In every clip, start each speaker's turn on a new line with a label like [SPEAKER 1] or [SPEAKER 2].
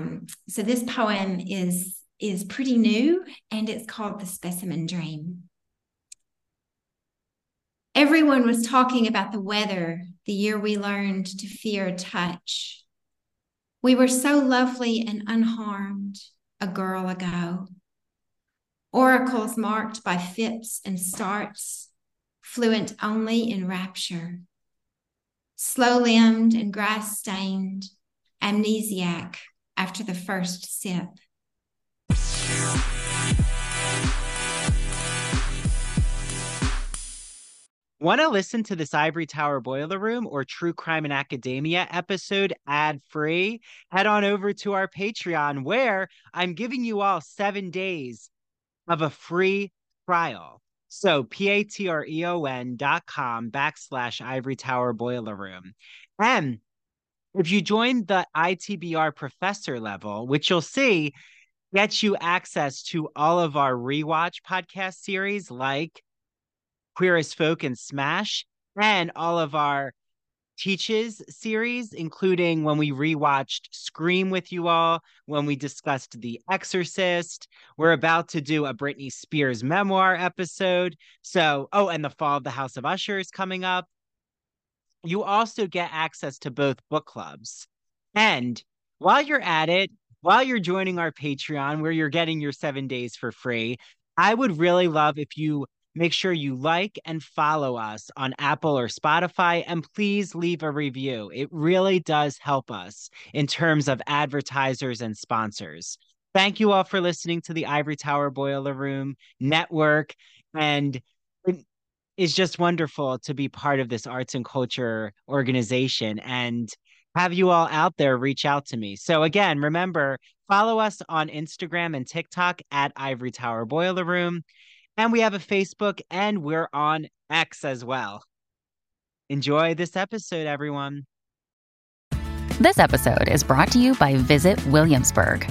[SPEAKER 1] um, so this poem is is pretty new and it's called The Specimen Dream. Everyone was talking about the weather the year we learned to fear touch. We were so lovely and unharmed a girl ago. Oracles marked by fits and starts, fluent only in rapture. Slow limbed and grass stained, amnesiac after the first sip.
[SPEAKER 2] Want to listen to this Ivory Tower Boiler Room or True Crime and Academia episode ad free? Head on over to our Patreon where I'm giving you all seven days of a free trial. So p-a-t-r-e-o-n dot com backslash Ivory Tower Boiler Room. And if you join the ITBR professor level, which you'll see gets you access to all of our rewatch podcast series like Queer as Folk and Smash, and all of our Teaches series, including when we rewatched Scream with you all, when we discussed The Exorcist. We're about to do a Britney Spears memoir episode. So, oh, and The Fall of the House of Usher is coming up. You also get access to both book clubs. And while you're at it, while you're joining our Patreon, where you're getting your seven days for free, I would really love if you Make sure you like and follow us on Apple or Spotify, and please leave a review. It really does help us in terms of advertisers and sponsors. Thank you all for listening to the Ivory Tower Boiler Room Network. And it is just wonderful to be part of this arts and culture organization and have you all out there reach out to me. So, again, remember, follow us on Instagram and TikTok at Ivory Tower Boiler Room. And we have a Facebook and we're on X as well. Enjoy this episode, everyone.
[SPEAKER 3] This episode is brought to you by Visit Williamsburg.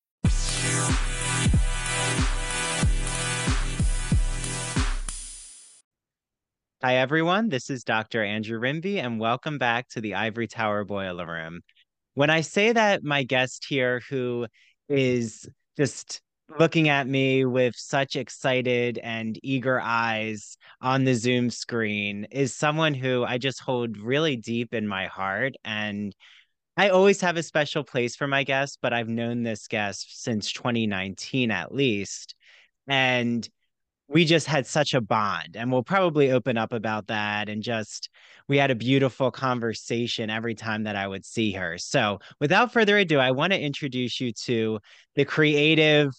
[SPEAKER 2] Hi, everyone. This is Dr. Andrew Rimby, and welcome back to the Ivory Tower Boiler Room. When I say that my guest here, who is just looking at me with such excited and eager eyes on the Zoom screen, is someone who I just hold really deep in my heart. And I always have a special place for my guests, but I've known this guest since 2019 at least. And we just had such a bond and we'll probably open up about that and just we had a beautiful conversation every time that I would see her. So, without further ado, I want to introduce you to the creative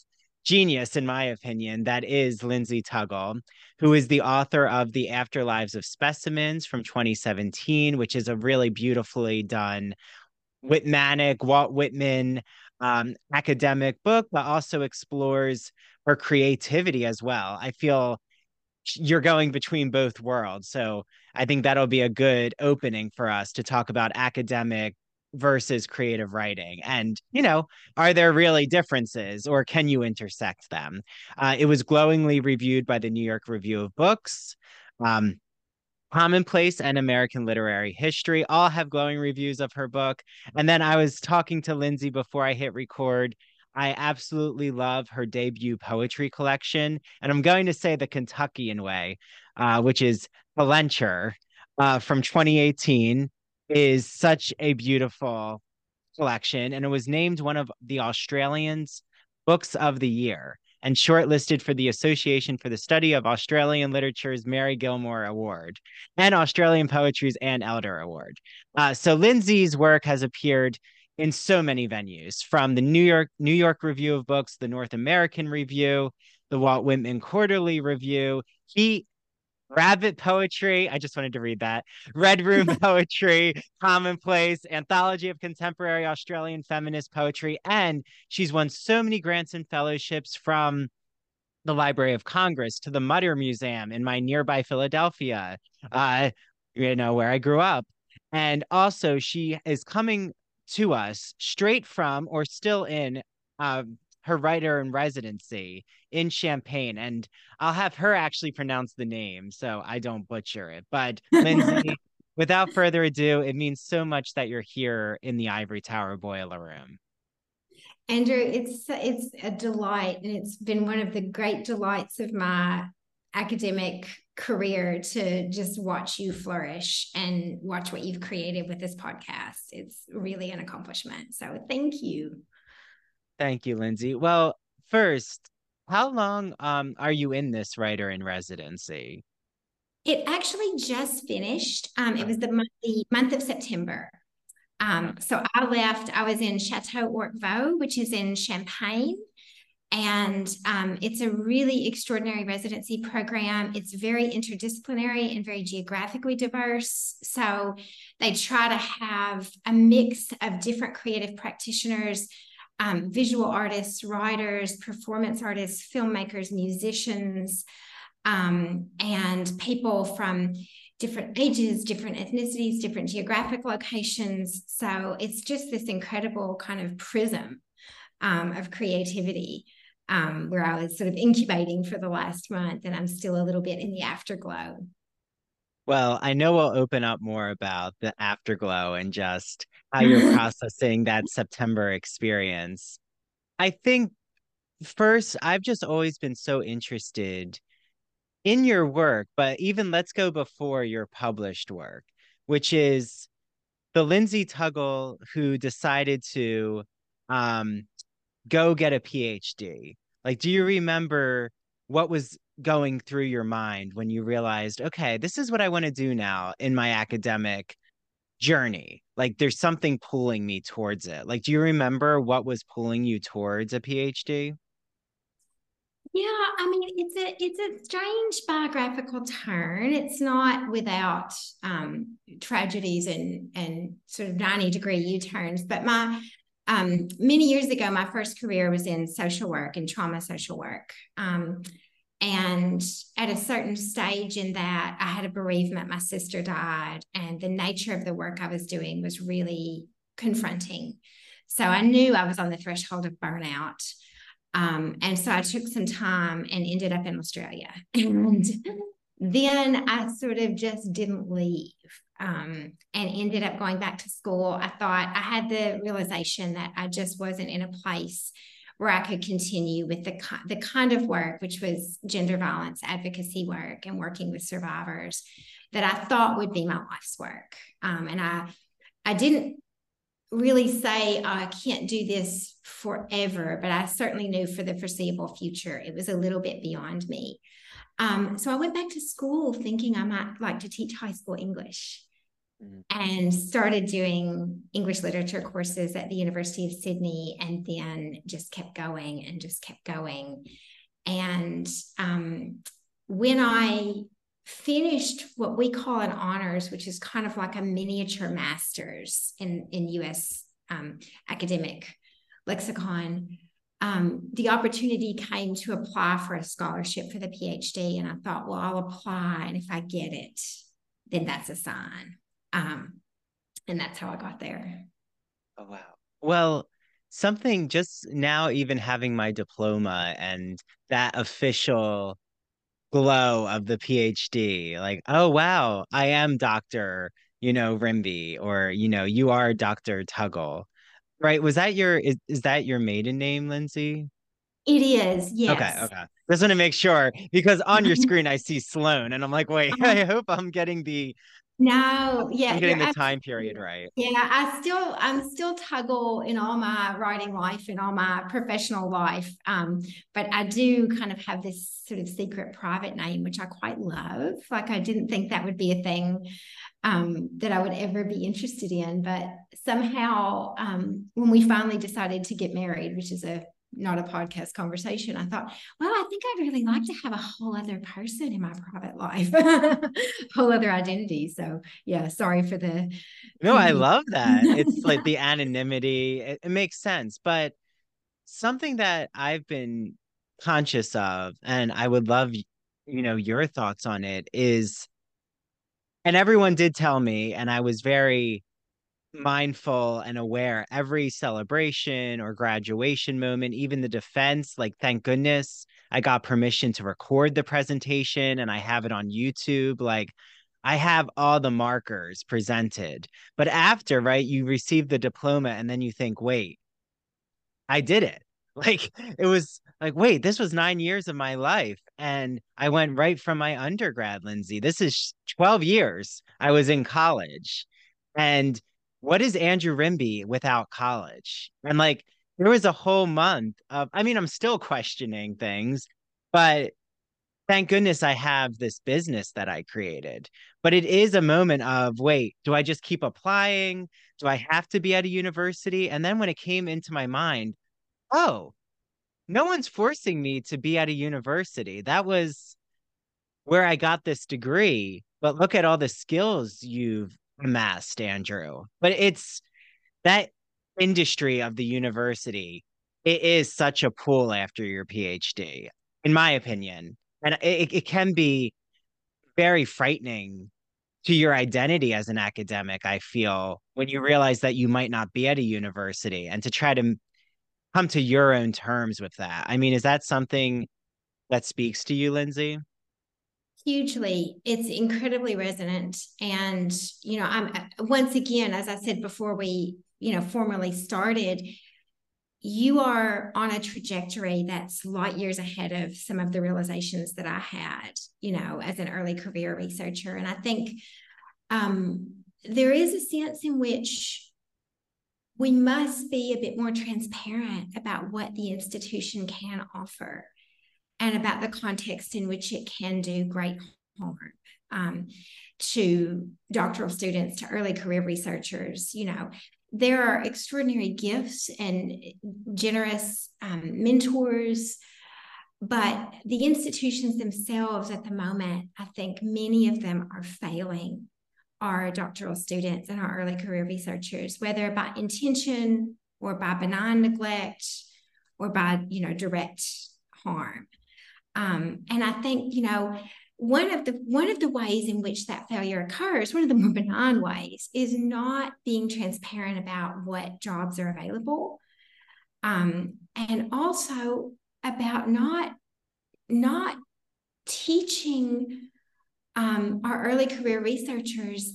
[SPEAKER 2] genius in my opinion that is Lindsay Tuggle, who is the author of The Afterlives of Specimens from 2017, which is a really beautifully done Whitmanic, Walt Whitman um, academic book, but also explores her creativity as well. I feel you're going between both worlds. So I think that'll be a good opening for us to talk about academic versus creative writing. And, you know, are there really differences or can you intersect them? Uh, it was glowingly reviewed by the New York Review of Books. Um, Commonplace and American Literary History all have glowing reviews of her book. And then I was talking to Lindsay before I hit record I absolutely love her debut poetry collection. And I'm going to say the Kentuckian way, uh, which is Calenture uh, from 2018, is such a beautiful collection. And it was named one of the Australian's books of the year. and shortlisted for the Association for the Study of Australian Literature's Mary Gilmore Award and Australian Poetry's Anne Elder Award. Uh, so Lindsay's work has appeared in so many venues, from the New York New York Review of Books, the North American Review, the Walt Whitman Quarterly Review. He Rabbit Poetry. I just wanted to read that. Red Room Poetry, Commonplace, Anthology of Contemporary Australian Feminist Poetry. And she's won so many grants and fellowships from the Library of Congress to the Mutter Museum in my nearby Philadelphia, uh, you know, where I grew up. And also, she is coming to us straight from or still in uh, her writer in residency in Champagne. And I'll have her actually pronounce the name so I don't butcher it. But Lindsay, without further ado, it means so much that you're here in the Ivory Tower Boiler Room.
[SPEAKER 1] Andrew, it's it's a delight, and it's been one of the great delights of my academic career to just watch you flourish and watch what you've created with this podcast. It's really an accomplishment. So thank you.
[SPEAKER 2] Thank you, Lindsay. Well, first, how long um, are you in this writer in residency?
[SPEAKER 1] It actually just finished. Um, it was the month, the month of September. Um, so I left, I was in Chateau Orquevaux, which is in Champagne. And um, it's a really extraordinary residency program. It's very interdisciplinary and very geographically diverse. So they try to have a mix of different creative practitioners um, visual artists, writers, performance artists, filmmakers, musicians, um, and people from different ages, different ethnicities, different geographic locations. So it's just this incredible kind of prism um, of creativity um, where I was sort of incubating for the last month, and I'm still a little bit in the afterglow.
[SPEAKER 2] Well, I know we'll open up more about the afterglow and just how you're processing that September experience. I think first, I've just always been so interested in your work, but even let's go before your published work, which is the Lindsay Tuggle who decided to um, go get a PhD. Like, do you remember what was going through your mind when you realized, okay, this is what I want to do now in my academic journey? Like there's something pulling me towards it. Like, do you remember what was pulling you towards a PhD?
[SPEAKER 1] Yeah, I mean it's a it's a strange biographical turn. It's not without um, tragedies and and sort of ninety degree U turns. But my um, many years ago, my first career was in social work and trauma social work. Um, and at a certain stage in that, I had a bereavement. My sister died, and the nature of the work I was doing was really confronting. So I knew I was on the threshold of burnout. Um, and so I took some time and ended up in Australia. And then I sort of just didn't leave um, and ended up going back to school. I thought I had the realization that I just wasn't in a place where I could continue with the, the kind of work, which was gender violence advocacy work and working with survivors that I thought would be my life's work. Um, and I, I didn't really say oh, I can't do this forever, but I certainly knew for the foreseeable future it was a little bit beyond me. Um, so I went back to school thinking I might like to teach high school English and started doing English literature courses at the University of Sydney, and then just kept going and just kept going. And um, when I finished what we call an honors, which is kind of like a miniature master's in, in US um, academic lexicon, um, the opportunity came to apply for a scholarship for the PhD. And I thought, well, I'll apply. And if I get it, then that's a sign. Um, and that's how I got there.
[SPEAKER 2] Oh, wow. Well, something just now, even having my diploma and that official glow of the PhD, like, oh, wow, I am Dr. You know, Rimby, or, you know, you are Dr. Tuggle. Right. Was that your, is, is that your maiden name, Lindsay?
[SPEAKER 1] It is, yes.
[SPEAKER 2] Okay, okay. Just want to make sure because on your screen I see Sloan and I'm like, wait, uh-huh. I hope I'm getting the
[SPEAKER 1] No, yeah.
[SPEAKER 2] I'm getting the time period right.
[SPEAKER 1] Yeah, I still I'm still Tuggle in all my writing life and all my professional life. Um, but I do kind of have this sort of secret private name, which I quite love. Like I didn't think that would be a thing um, that I would ever be interested in. But somehow um, when we finally decided to get married, which is a not a podcast conversation, I thought, well, I think I'd really like to have a whole other person in my private life, whole other identity. So yeah, sorry for the.
[SPEAKER 2] No, I love that. It's like the anonymity. It, it makes sense, but something that I've been conscious of, and I would love, you know, your thoughts on it is, and everyone did tell me, and I was very mindful and aware every celebration or graduation moment, even the defense. Like, thank goodness I got permission to record the presentation and I have it on YouTube. Like, I have all the markers presented. But after, right, you receive the diploma and then you think, wait, I did it. Like, it was like, wait, this was nine years of my life. And I went right from my undergrad, Lindsay. This is 12 years I was in college. And what is Andrew Rimby without college? And like there was a whole month of I mean, I'm still questioning things, but thank goodness I have this business that I created. But it is a moment of wait, do I just keep applying? Do I have to be at a university? And then when it came into my mind, oh, no one's forcing me to be at a university. That was where I got this degree. But look at all the skills you've amassed, Andrew. But it's that industry of the university. It is such a pool after your PhD, in my opinion, and it, it can be very frightening to your identity as an academic. I feel when you realize that you might not be at a university, and to try to come to your own terms with that. I mean, is that something that speaks to you, Lindsay?
[SPEAKER 1] Hugely. It's incredibly resonant. And you know i'm once again as i said before we you know formally started you are on a trajectory that's light years ahead of some of the realizations that i had you know as an early career researcher. And i think um, there is a sense in which we must be a bit more transparent about what the institution can offer and about the context in which it can do great harm um, to doctoral students, to early career researchers. You know, there are extraordinary gifts and generous um, mentors, but the institutions themselves at the moment, I think many of them are failing our doctoral students and our early career researchers, whether by intention or by benign neglect or by, you know, direct harm. Um, and I think, you know, one of the one of the ways in which that failure occurs, one of the more benign ways, is not being transparent about what jobs are available, um, and also about not not teaching um, our early career researchers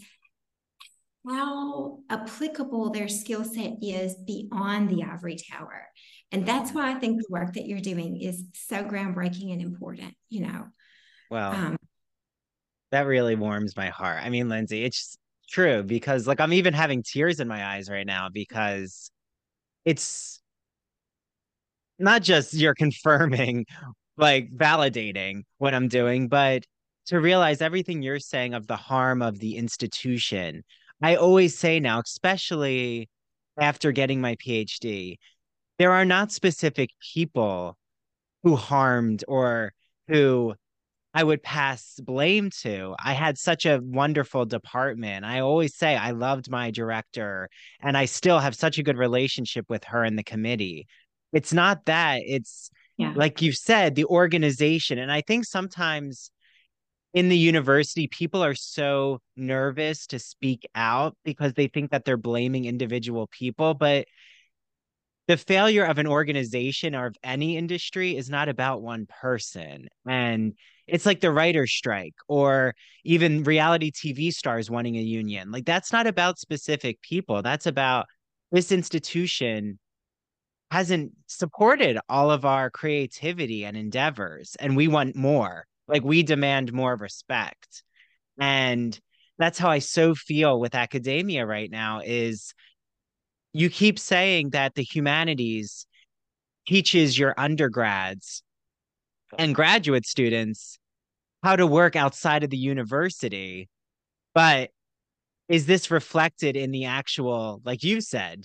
[SPEAKER 1] how applicable their skill set is beyond the ivory tower. And that's why I think the work that you're doing is so groundbreaking and important, you know.
[SPEAKER 2] Well, um, that really warms my heart. I mean, Lindsay, it's true because like I'm even having tears in my eyes right now because it's not just you're confirming, like validating what I'm doing, but to realize everything you're saying of the harm of the institution. I always say now, especially after getting my PhD, there are not specific people who harmed or who I would pass blame to. I had such a wonderful department. I always say I loved my director and I still have such a good relationship with her and the committee. It's not that, it's yeah. like you said, the organization. And I think sometimes in the university, people are so nervous to speak out because they think that they're blaming individual people. But the failure of an organization or of any industry is not about one person. And it's like the writer's strike or even reality TV stars wanting a union. Like that's not about specific people. That's about this institution hasn't supported all of our creativity and endeavors. And we want more. Like we demand more respect. And that's how I so feel with academia right now is you keep saying that the humanities teaches your undergrads and graduate students how to work outside of the university. But is this reflected in the actual, like you said,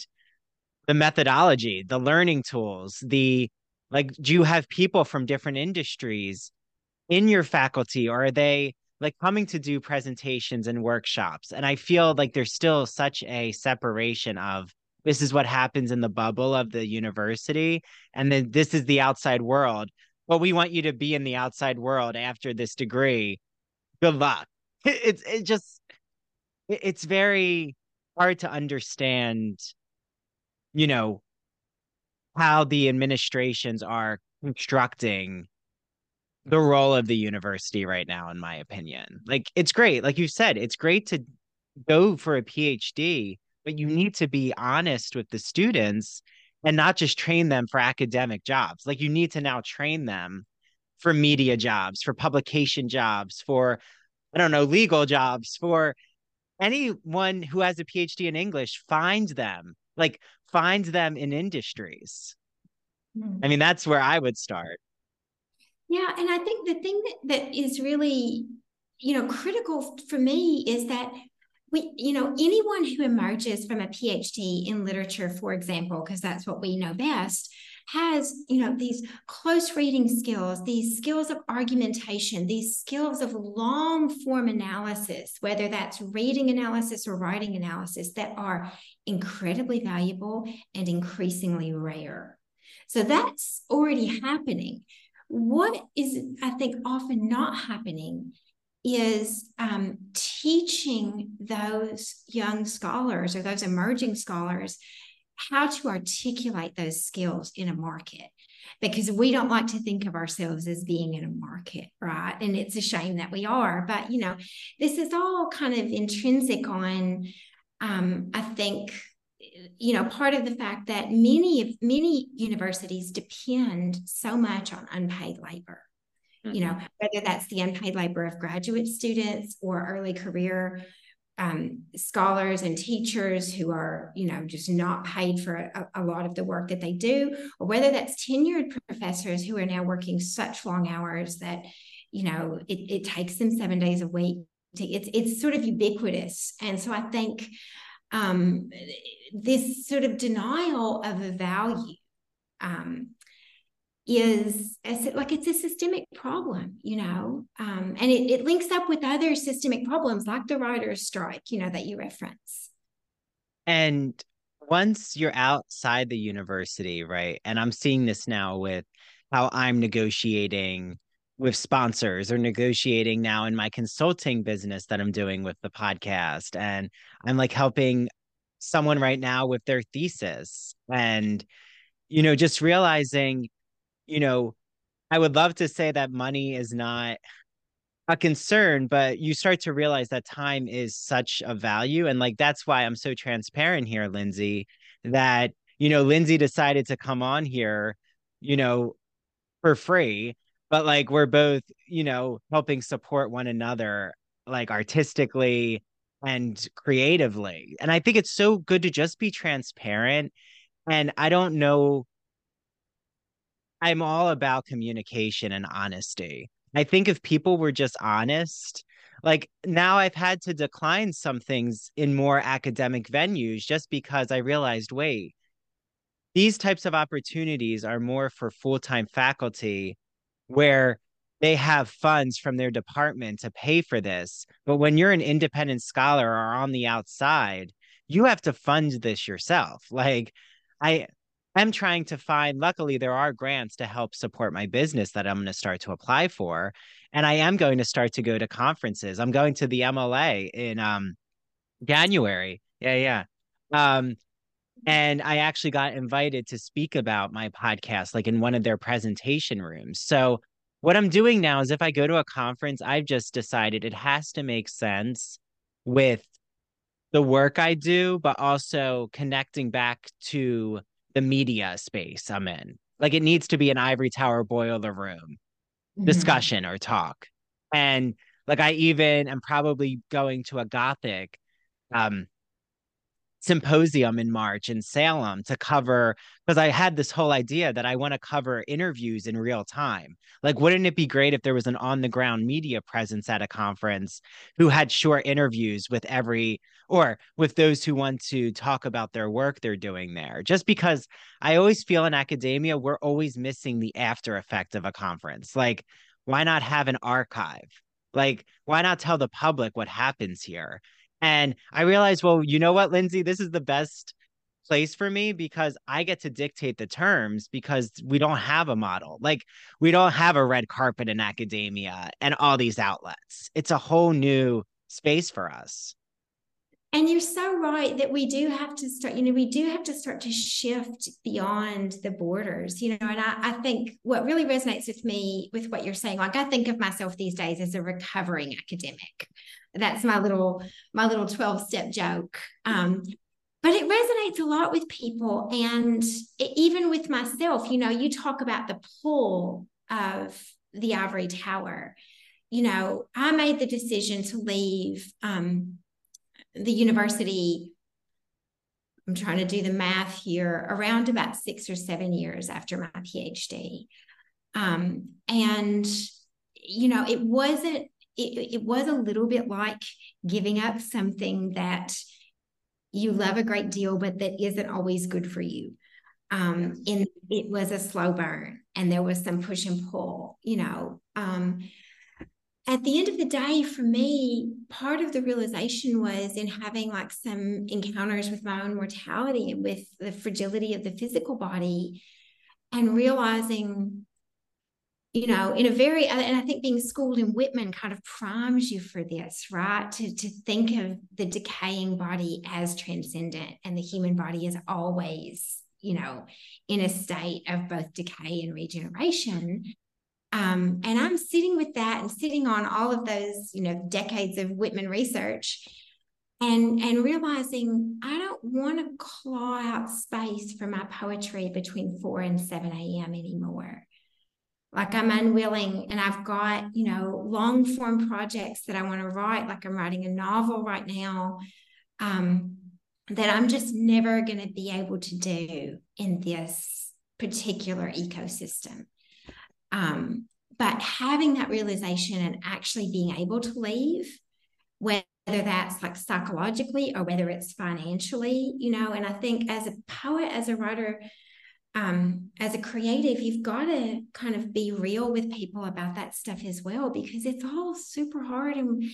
[SPEAKER 2] the methodology, the learning tools, the like, do you have people from different industries in your faculty or are they like coming to do presentations and workshops? And I feel like there's still such a separation of this is what happens in the bubble of the university and then this is the outside world. Well we want you to be in the outside world after this degree. Good luck. It's it just it's very hard to understand you know how the administrations are constructing the role of the university right now in my opinion like it's great like you said it's great to go for a phd but you need to be honest with the students and not just train them for academic jobs. Like you need to now train them for media jobs, for publication jobs, for, I don't know, legal jobs, for anyone who has a PhD in English, find them, like find them in industries. Mm. I mean, that's where I would start.
[SPEAKER 1] Yeah. And I think the thing that, that is really, you know, critical for me is that we, you know, anyone who emerges from a PhD in literature, for example, because that's what we know best, has, you know, these close reading skills, these skills of argumentation, these skills of long form analysis, whether that's reading analysis or writing analysis, that are incredibly valuable and increasingly rare. So that's already happening. What is, I think, often not happening is um, teaching those young scholars or those emerging scholars how to articulate those skills in a market. Because we don't like to think of ourselves as being in a market right? And it's a shame that we are but you know this is all kind of intrinsic on um, i think you know part of the fact that many of many universities depend so much on unpaid labor Mm-hmm. You know, mm-hmm. whether that's the unpaid labor of graduate students or early career um, scholars and teachers who are, you know, just not paid for a, a, lot of the work that they do, or whether that's tenured professors who are now working such long hours that, you know, it, it takes them seven days a week. To, it's it's sort of ubiquitous, and so I think um, this sort of denial of a value um, is like it's a systemic problem you know? Um, and it, it links up with other systemic problems like the writers strike you know that you reference.
[SPEAKER 2] And once you're outside the university right and i'm seeing this now with how i'm negotiating with sponsors or negotiating now in my consulting business that i'm doing with the podcast and i'm like helping someone right now with their thesis and you know just realizing you know, I would love to say that money is not a concern, but you start to realize that time is such a value. And like, that's why I'm so transparent here, Lindsay, that, you know, Lindsay decided to come on here, you know, for free, but like, we're both, you know, helping support one another, like artistically and creatively. And I think it's so good to just be transparent. And I don't know I'm all about communication and honesty. I think if people were just honest, like now I've had to decline some things in more academic venues just because I realized, wait, these types of opportunities are more for full time faculty where they have funds from their department to pay for this. But when you're an independent scholar or on the outside, you have to fund this yourself. Like, I I'm trying to find, luckily, there are grants to help support my business that I'm going to start to apply for. And I am going to start to go to conferences. I'm going to the MLA in um, January. Yeah, yeah. Um, and I actually got invited to speak about my podcast, like in one of their presentation rooms. So, what I'm doing now is if I go to a conference, I've just decided it has to make sense with the work I do, but also connecting back to the media space I'm in. Like it needs to be an ivory tower boiler room mm-hmm. discussion or talk. And Like I even am probably going to a Gothic um, symposium in March in Salem to cover because I had this whole idea that I want to cover interviews in real time. Like, wouldn't it be great if there was an on the ground media presence at a conference who had short interviews with every or with those who want to talk about their work they're doing there? Just because I always feel in academia, we're always missing the after effect of a conference. Like, why not have an archive? Like, why not tell the public what happens here? And I realized, well, you know what, Lindsay, this is the best place for me because I get to dictate the terms because we don't have a model. Like we don't have a red carpet in academia and all these outlets. It's a whole new space for us.
[SPEAKER 1] And you're so right that we do have to start, you know, we do have to start to shift beyond the borders, you know. And I, I think what really resonates with me with what you're saying, like I think of myself these days as a recovering academic. That's my little, my little 12 step joke. Um, but it resonates a lot with people and it, even with myself, you know, you talk about the pull of the ivory tower. You know, I made the decision to leave um, the university i'm trying to do the math here around about six or seven years after my phd um, and you know it wasn't it, it was a little bit like giving up something that you love a great deal but that isn't always good for you. Um, and it was a slow burn and there was some push and pull you know um, at the end of the day, for me, part of the realization was in having like some encounters with my own mortality and with the fragility of the physical body and realizing, you know, in a very, and I think being schooled in Whitman kind of primes you for this, right? To, to think of the decaying body as transcendent and the human body is always, you know, in a state of both decay and regeneration um, and I'm sitting with that and sitting on all of those, you know, decades of Whitman research and and realizing I don't want to claw out space for my poetry between 4 and 7 a.m. anymore. Like I'm unwilling, and I've got, you know, long form projects that I want to write, like I'm writing a novel right now. Um, that I'm just never going to be able to do in this particular ecosystem. Um, but having that realization and actually being able to leave, whether that's like psychologically or whether it's financially, you know, and I think as a poet, as a writer, um, as a creative, you've got to kind of be real with people about that stuff as well, because it's all super hard and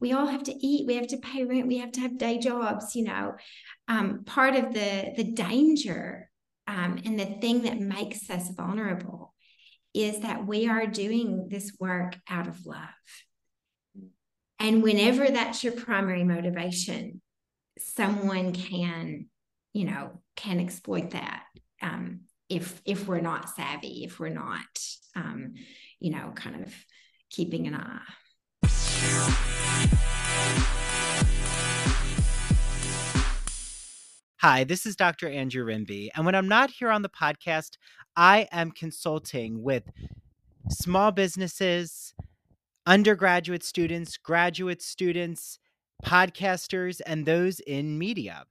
[SPEAKER 1] we all have to eat, we have to pay rent, we have to have day jobs, you know. Um, part of the the danger um, and the thing that makes us vulnerable is that we are doing this work out of love. And whenever that's your primary motivation, someone can, you know, can exploit that um, if if we're not savvy, if we're not, um, you know, kind of keeping an eye.
[SPEAKER 2] Hi, this is Dr. Andrew Rimby. And when I'm not here on the podcast, I am consulting with small businesses, undergraduate students, graduate students, podcasters, and those in media.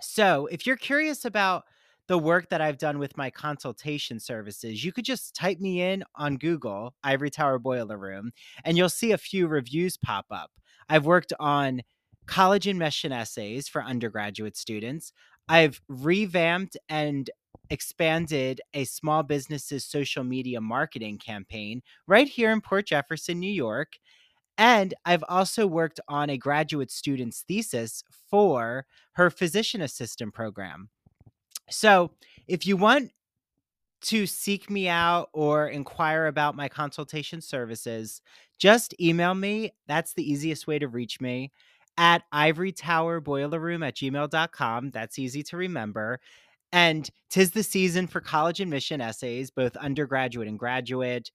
[SPEAKER 2] So if you're curious about the work that I've done with my consultation services, you could just type me in on Google, Ivory Tower Boiler Room, and you'll see a few reviews pop up. I've worked on college admission essays for undergraduate students. I've revamped and expanded a small business's social media marketing campaign right here in Port Jefferson, New York. And I've also worked on a graduate student's thesis for her physician assistant program. So if you want to seek me out or inquire about my consultation services, just email me. That's the easiest way to reach me at ivory tower boiler room at gmail.com. That's easy to remember. And tis the season for college admission essays, both undergraduate and graduate,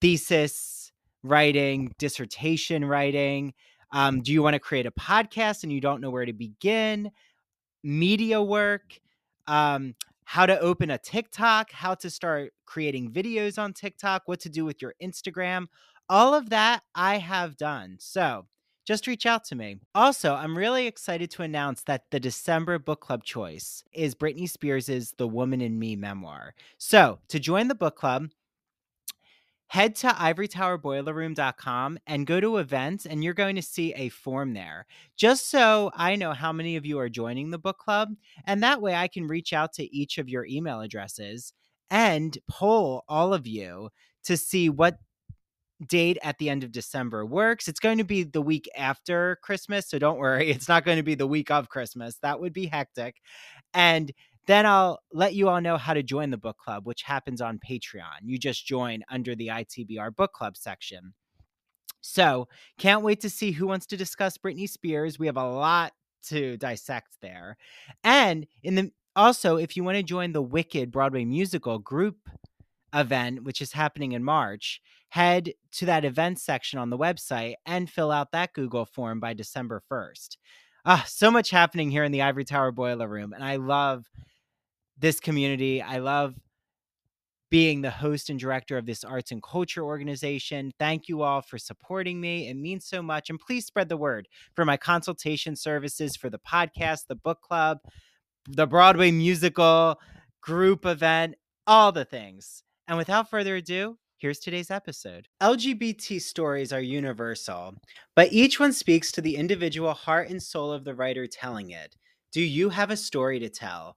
[SPEAKER 2] thesis writing, dissertation writing. Um, do you want to create a podcast and you don't know where to begin? Media work, um, how to open a TikTok, how to start creating videos on TikTok, what to do with your Instagram all of that I have done. So just reach out to me. Also, I'm really excited to announce that the December book club choice is Britney Spears' The Woman in Me memoir. So to join the book club, head to ivorytowerboilerroom.com and go to events and you're going to see a form there just so i know how many of you are joining the book club and that way i can reach out to each of your email addresses and poll all of you to see what date at the end of december works it's going to be the week after christmas so don't worry it's not going to be the week of christmas that would be hectic and then I'll let you all know how to join the book club, which happens on Patreon. You just join under the ITBR book club section. So, can't wait to see who wants to discuss Britney Spears. We have a lot to dissect there. And in the also, if you want to join the Wicked Broadway musical group event, which is happening in March, head to that event section on the website and fill out that Google form by December 1st. Ah, so much happening here in the Ivory Tower Boiler Room, and I love this community. I love being the host and director of this arts and culture organization. Thank you all for supporting me. It means so much. And please spread the word for my consultation services for the podcast, the book club, the Broadway musical, group event, all the things. And without further ado, here's today's episode. LGBT stories are universal, but each one speaks to the individual heart and soul of the writer telling it. Do you have a story to tell?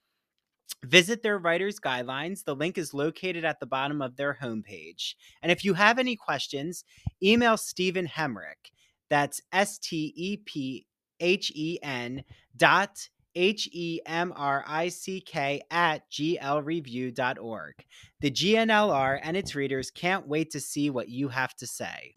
[SPEAKER 2] Visit their writer's guidelines. The link is located at the bottom of their homepage. And if you have any questions, email Stephen Hemrick. That's S T E P H E N dot H E M R I C K at glreview.org. The GNLR and its readers can't wait to see what you have to say.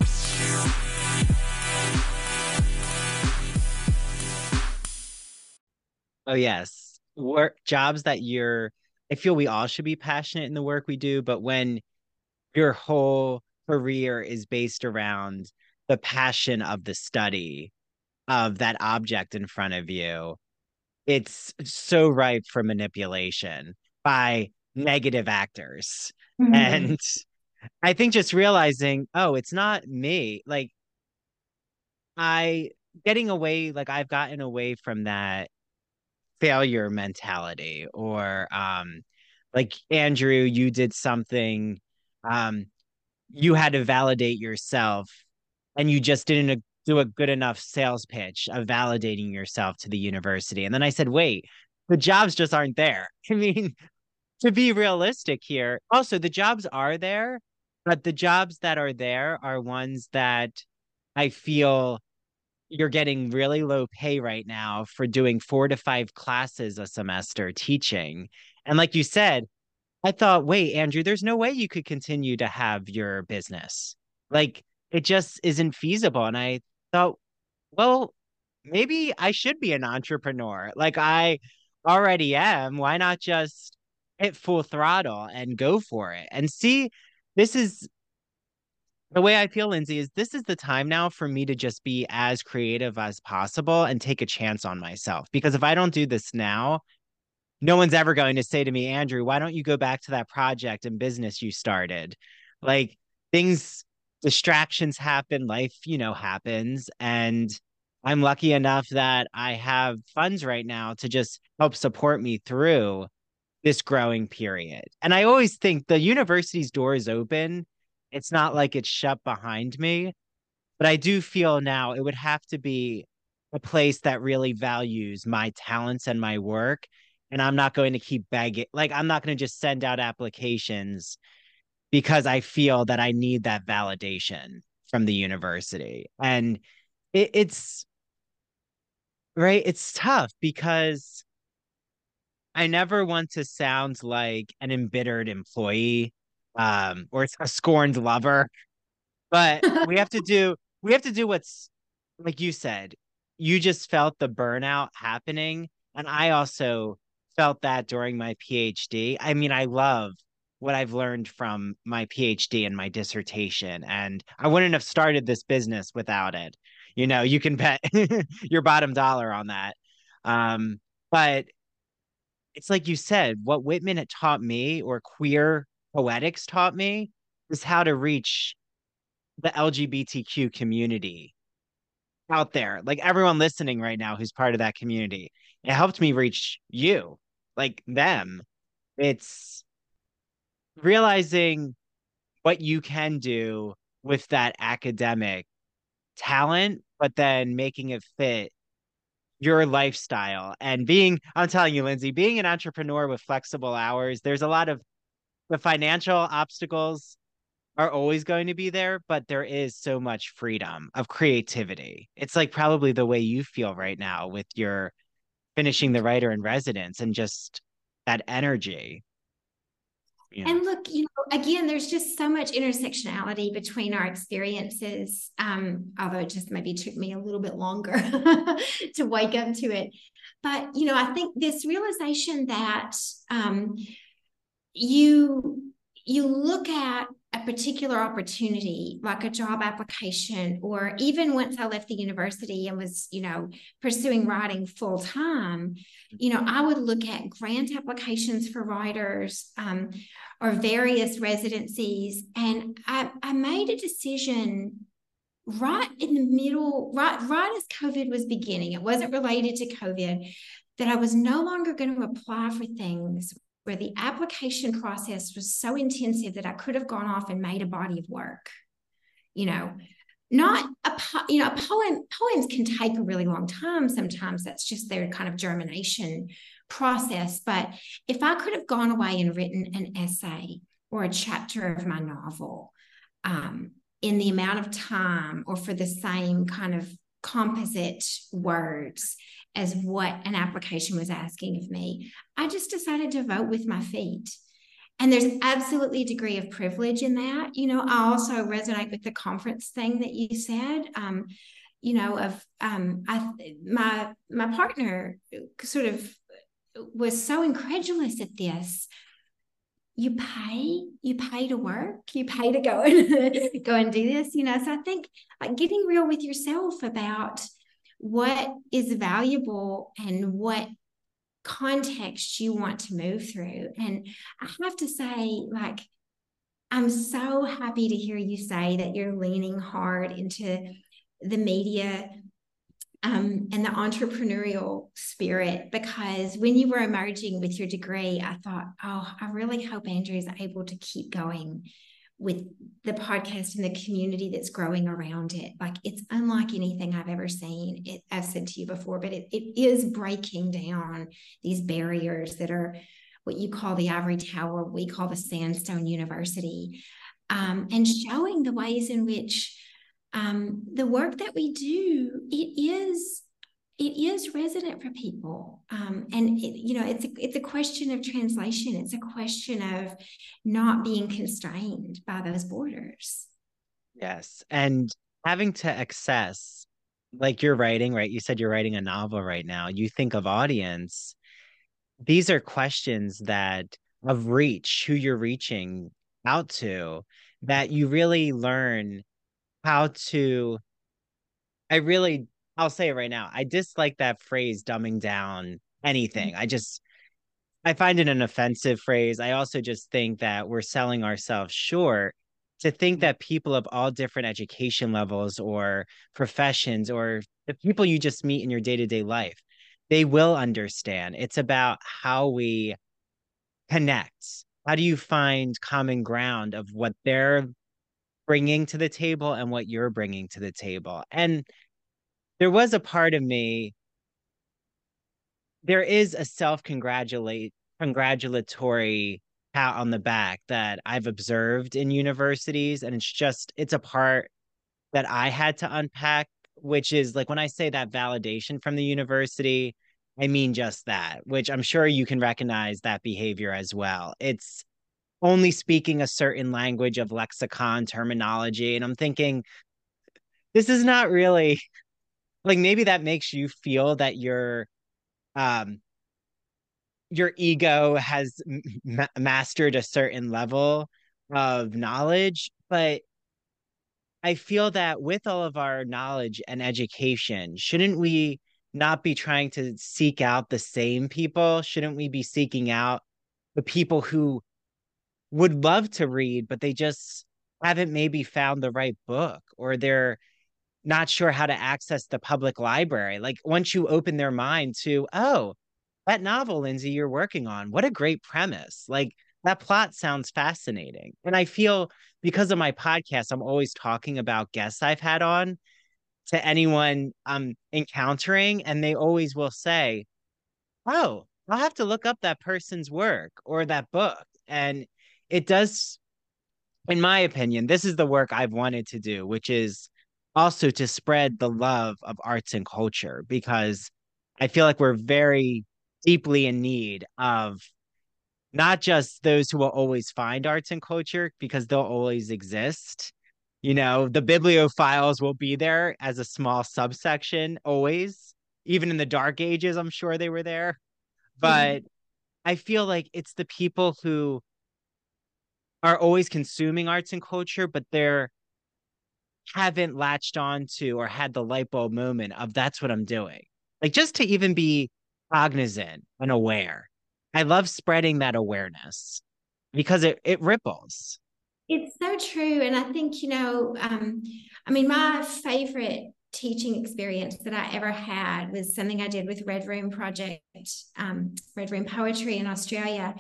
[SPEAKER 2] Oh, yes work jobs that you're I feel we all should be passionate in the work we do, but when your whole career is based around the passion of the study of that object in front of you, it's so ripe for manipulation by negative actors. Mm-hmm. And I think just realizing, oh, it's not me. Like, I getting away, like, I've gotten away from that failure mentality or um like Andrew you did something um you had to validate yourself and you just didn't do a good enough sales pitch of validating yourself to the university. And then I said wait the jobs just aren't there. I mean to be realistic here also the jobs are there but the jobs that are there are ones that I feel you're getting really low pay right now for doing four to five classes a semester teaching. And like you said, I thought, wait, Andrew, there's no way you could continue to have your business. Like it just isn't feasible. And I thought, well, maybe I should be an entrepreneur. Like I already am. Why not just hit full throttle and go for it and see? This is the way I feel, Lindsay, is this is the time now for me to just be as creative as possible and take a chance on myself. Because if I don't do this now, no one's ever going to say to me, Andrew, why don't you go back to that project and business you started? Like things, distractions happen, life, you know, happens. And I'm lucky enough that I have funds right now to just help support me through this growing period. And I always think the university's door is open it's not like it's shut behind me, but I do feel now it would have to be a place that really values my talents and my work. And I'm not going to keep begging, like, I'm not going to just send out applications because I feel that I need that validation from the university. And it, it's right, it's tough because I never want to sound like an embittered employee um, or a scorned lover, but we have to do we have to do what's like you said. You just felt the burnout happening, and I also felt that during my PhD. I mean, I love what I've learned from my PhD and my dissertation, and I wouldn't have started this business without it. You know, you can bet your bottom dollar on that. Um, but it's like you said, what Whitman had taught me or queer poetics taught me is how to reach the LGBTQ community out there. Like everyone listening right now who's part of that community. It helped me reach you, like them. It's realizing what you can do with that academic talent, but then making it fit your lifestyle and being i'm telling you lindsay being an entrepreneur with flexible hours there's a lot of the financial obstacles are always going to be there but there is so much freedom of creativity it's like probably the way you feel right now with your finishing the writer in residence and just that energy
[SPEAKER 1] you know. And look, you know, again, there's just so much intersectionality between our experiences. Um, although it just maybe took me a little bit longer to wake up to it. But you know, I think this realization that um, you you look at a particular opportunity like a job application or even once i left the university and was you know pursuing writing full time you know i would look at grant applications for writers um, or various residencies and I, I made a decision right in the middle right right as covid was beginning. It wasn't related to covid that i was no longer going to apply for things where the application process was so intensive that I could have gone off and made a body of work. You know, not a you know a poem poems can take a really long time sometimes that's just their kind of germination process but if i could have gone away and written an essay or a chapter of my novel um, in the amount of time or for the same kind of composite words as what an application was asking of me, I just decided to vote with my feet. And there's absolutely a degree of privilege in that. You know, I also resonate with the conference thing that you said. Um, you know, of um, I my my partner sort of was so incredulous at this. You pay, you pay to work, you pay to go and go and do this. You know, so I think like getting real with yourself about what is valuable and what context you want to move through. And I have to say, like, I'm so happy to hear you say that you're leaning hard into the media um, and the entrepreneurial spirit because when you were emerging with your degree, I thought, oh, I really hope Andrew is able to keep going with the podcast and the community that's growing around it. Like it's unlike anything I've ever seen. It, I've said to you before, but it, it is breaking down these barriers that are what you call the ivory tower, we call the sandstone university, um, and showing the ways in which um, the work that we do, it is it is resonant for people. Um, and it, you know it's a, it's a question of translation. It's a question of not being constrained by those borders.
[SPEAKER 2] Yes. And having to access like you're writing right? You said you're writing a novel right now. You think of audience. These are questions that of reach who you're reaching out to that you really learn how to i really I'll say it right now. I dislike that phrase dumbing down anything. Mm-hmm. I just I find it an offensive phrase. I also just think that we're selling ourselves short to think that people of all different education levels or professions or the people you just meet in your day-to-day life, they will understand. It's about how we connect. How do you find common ground of what they're bringing to the table and what you're bringing to the table? And there was a part of me there is a self-congratulate congratulatory pat on the back that I've observed in universities and it's just it's a part that I had to unpack which is like when I say that validation from the university I mean just that which I'm sure you can recognize that behavior as well. It's only speaking a certain language of lexicon terminology and I'm thinking this is not really like maybe that makes you feel that you're um your ego has ma- mastered a certain level of knowledge but i feel that with all of our knowledge and education shouldn't we not be trying to seek out the same people? Shouldn't we be seeking out the people who would love to read but they just haven't maybe found the right book or they're not sure how to access the public library. Like once you open their mind to, oh, that novel, Lindsay, you're working on, what a great premise. Like that plot sounds fascinating. And I feel because of my podcast, I'm always talking about guests I've had on to anyone I'm encountering, and they always will say, Oh, I'll have to look up that person's work or that book. And it does, in my opinion, this is the work I've wanted to do, which is also to spread the love of arts and culture because I feel like we're very deeply in need of not just those who will always find arts and culture because they'll always exist. You know, the bibliophiles will be there as a small subsection always. Even in the dark ages, I'm sure they were there. But mm-hmm. I feel like it's the people who are always consuming arts and culture, but they're haven't latched on to or had the light bulb moment of that's what I'm doing. Like just to even be cognizant and aware. I love spreading that awareness because it, it ripples.
[SPEAKER 1] It's so true. And I think, you know, um, I mean, my favorite teaching experience that I ever had was something I did with Red Room Project, um, Red Room Poetry in Australia,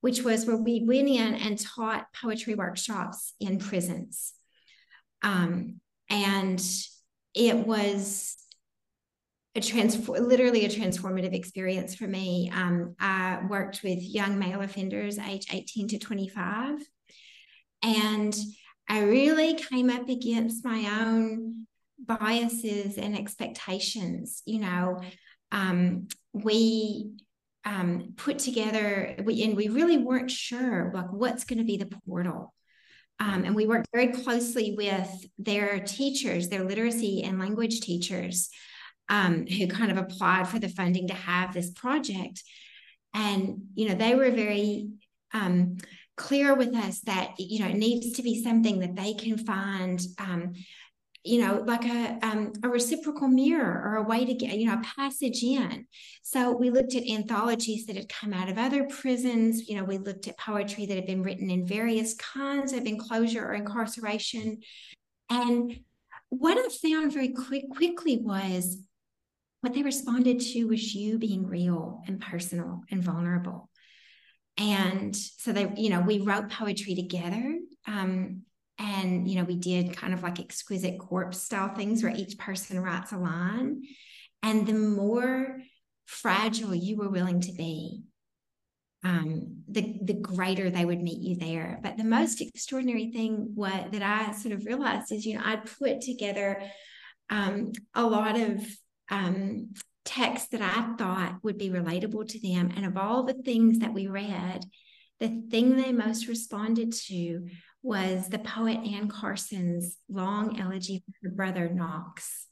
[SPEAKER 1] which was where we went in and taught poetry workshops in prisons. Um, and it was a transform literally a transformative experience for me. Um, I worked with young male offenders age 18 to 25. And I really came up against my own biases and expectations. You know, um, we um, put together, we, and we really weren't sure like what's going to be the portal. Um, and we worked very closely with their teachers, their literacy and language teachers, um, who kind of applied for the funding to have this project. And, you know, they were very um, clear with us that, you know, it needs to be something that they can find um, you know, like a um, a reciprocal mirror or a way to get, you know, a passage in. So we looked at anthologies that had come out of other prisons. You know, we looked at poetry that had been written in various kinds of enclosure or incarceration. And what I found very quick quickly was what they responded to was you being real and personal and vulnerable. And so they, you know, we wrote poetry together. Um, and, you know, we did kind of like exquisite corpse style things where each person writes a line. And the more fragile you were willing to be, um, the the greater they would meet you there. But the most extraordinary thing what that I sort of realized is, you know, I'd put together um, a lot of um, texts that I thought would be relatable to them, and of all the things that we read, the thing they most responded to was the poet Anne Carson's long elegy for her brother Nox.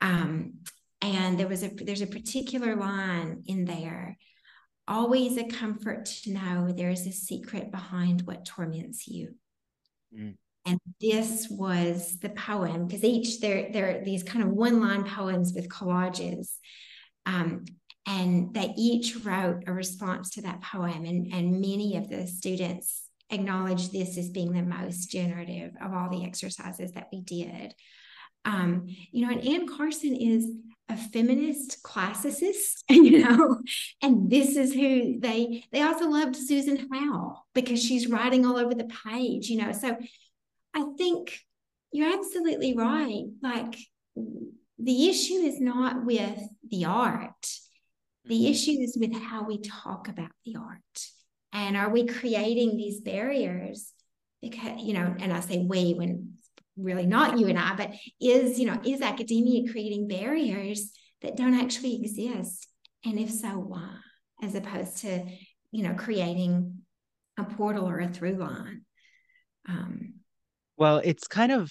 [SPEAKER 1] Um, and there was a there's a particular line in there. Always a comfort to know there is a secret behind what torments you. Mm. And this was the poem because each there there are these kind of one line poems with collages. Um, and they each wrote a response to that poem and, and many of the students acknowledge this as being the most generative of all the exercises that we did. Um, you know, and Anne Carson is a feminist classicist, you know, and this is who they they also loved Susan Howe because she's writing all over the page, you know. So I think you're absolutely right. Like the issue is not with the art. The
[SPEAKER 2] Mm-hmm.
[SPEAKER 1] issue is with how we talk about the art. And are we creating these barriers? Because, you know, and I say we when really not you and I, but is, you know, is academia creating barriers that don't actually exist? And if so, why? As opposed to, you know, creating a portal or a through line. Um,
[SPEAKER 2] Well, it's kind of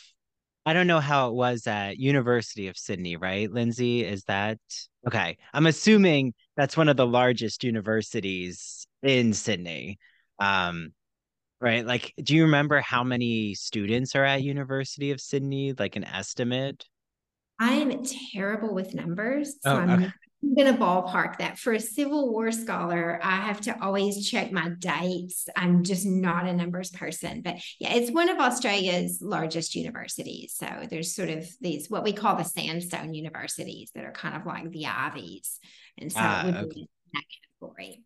[SPEAKER 2] I don't know how it was at University of Sydney, right? Lindsay, is that okay? I'm assuming that's one of the largest universities in Sydney. Um, right? Like, do you remember how many students are at University of Sydney? Like an estimate?
[SPEAKER 1] I am terrible with numbers, so
[SPEAKER 2] Oh,
[SPEAKER 1] I'm
[SPEAKER 2] okay.
[SPEAKER 1] going to ballpark that. For a Civil War scholar, I have to always check my dates. I'm just not a numbers person, but yeah, it's one of Australia's largest universities. So there's sort of these what we call the sandstone universities that are kind of like the Ivies, and so
[SPEAKER 2] Ah,
[SPEAKER 1] it would
[SPEAKER 2] okay.
[SPEAKER 1] be in that category.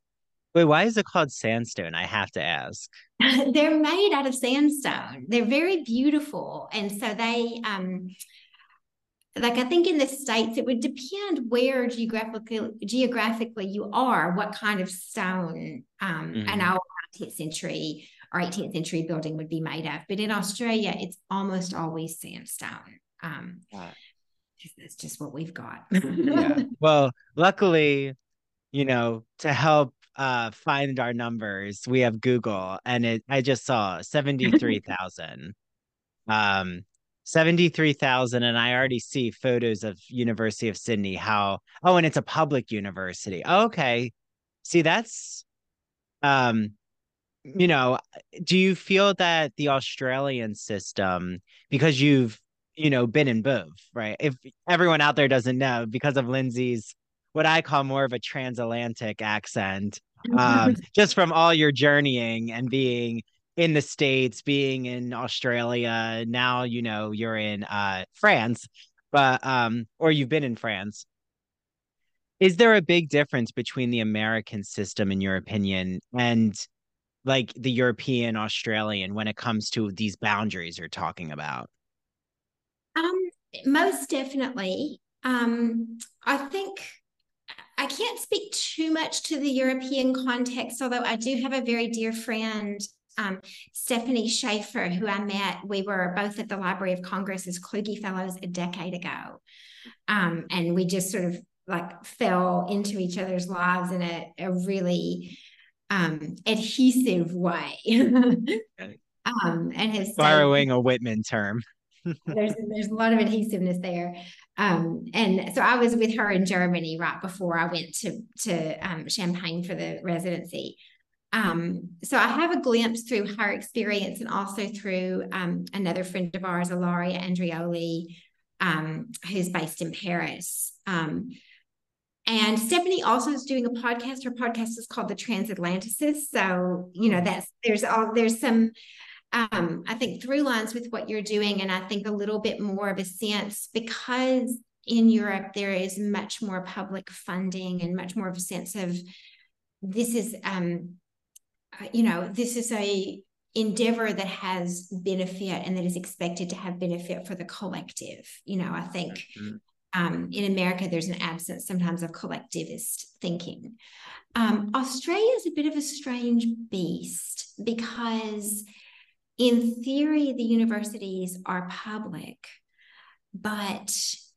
[SPEAKER 2] Wait, why is it called sandstone? I have to ask.
[SPEAKER 1] they're made out of sandstone. They're very beautiful, and so they um like I think in the states it would depend where geographically geographically you are, what kind of stone um
[SPEAKER 2] Mhm.
[SPEAKER 1] an old 19th century or 18th century building would be made of. But in Australia, it's almost always sandstone. Um, that's just what we've got.
[SPEAKER 2] Yeah. Well, luckily, you know, to help uh find our numbers, we have Google and it I just saw 73,000. Um 73,000 and I already see photos of University of Sydney how oh and it's a public university. Okay. See that's um you know, do you feel that the Australian system because you've you know been in both, right? If everyone out there doesn't know because of Lindsay's what I call more of a transatlantic accent, um, just from all your journeying and being in the States, being in Australia, now you know you're in uh France, but um, or you've been in France. Is there a big difference between the American system, in your opinion, and like the European, Australian when it comes to these boundaries you're talking about?
[SPEAKER 1] Um, most definitely. Um, I think I can't speak too much to the European context, although I do have a very dear friend, um, Stephanie Schaefer, who I met. We were both at the Library of Congress as Kluge Fellows a decade ago. Um, and we just sort of like fell into each other's lives in a, a really um, adhesive way. um, and stayed-
[SPEAKER 2] Borrowing a Whitman term.
[SPEAKER 1] There's there's a lot of adhesiveness there. Um, and so I was with her in Germany right before I went to to um, Champagne for the residency. Um, so I have a glimpse through her experience and also through um, another friend of ours, Ilaria Andrioli, um, who's based in Paris. Um, and Stephanie also is doing a podcast. Her podcast is called The Transatlanticist. So you know that's there's all there's some um, I think through lines with what you're doing, and I think a little bit more of a sense because in Europe there is much more public funding and much more of a sense of this is, um, uh, you know, this is a endeavor that has benefit and that is expected to have benefit for the collective. You know, I think
[SPEAKER 2] Mhm.
[SPEAKER 1] um, in America there's an absence sometimes of collectivist thinking. Um, Australia is a bit of a strange beast because in theory, the universities are public, but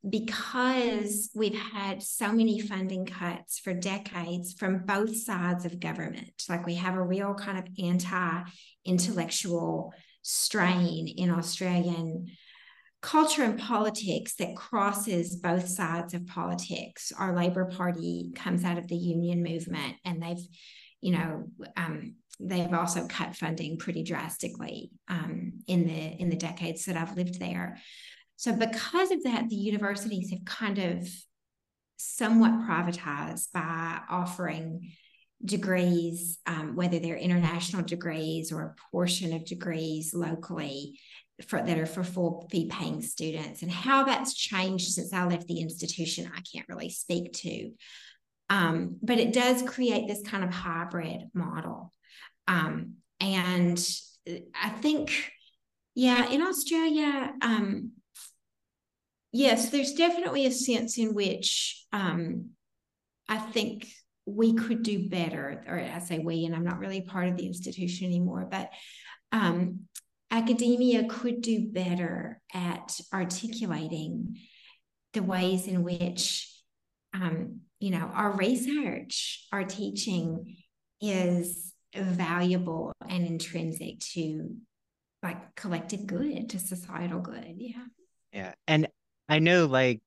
[SPEAKER 1] because we've had so many funding cuts for decades from both sides of government, like we have a real kind of anti intellectual strain in Australian culture and politics that crosses both sides of politics. Our Labor Party comes out of the union movement, and they've, you know, um, they've also cut funding pretty drastically um, in the in the decades that I've lived there. So because of that, the universities have kind of somewhat privatized by offering degrees, um, whether they're international degrees or a portion of degrees locally for that are for full fee paying students. And how that's changed since I left the institution, I can't really speak to. Um, but it does create this kind of hybrid model. Um, and I think, yeah, in Australia, um, yes, there's definitely a sense in which um, I think we could do better, or I say we, and I'm not really part of the institution anymore, but um, academia could do better at articulating the ways in which, um, you know, our research, our teaching is valuable and intrinsic to like collective good, to societal good. Yeah.
[SPEAKER 2] Yeah. And I know like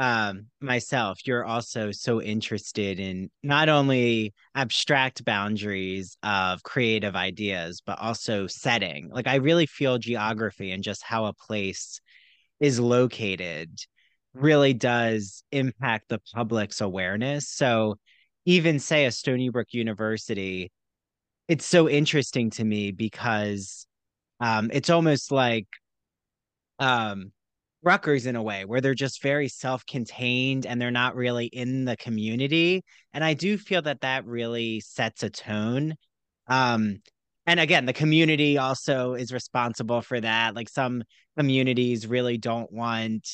[SPEAKER 2] um myself you're also so interested in not only abstract boundaries of creative ideas but also setting like i really feel geography and just how a place is located really does impact the public's awareness so even say a stony brook university it's so interesting to me because um it's almost like um Rutgers in a way where they're just very self-contained and they're not really in the community and I do feel that that really sets a tone um and again the community also is responsible for that like some communities really don't want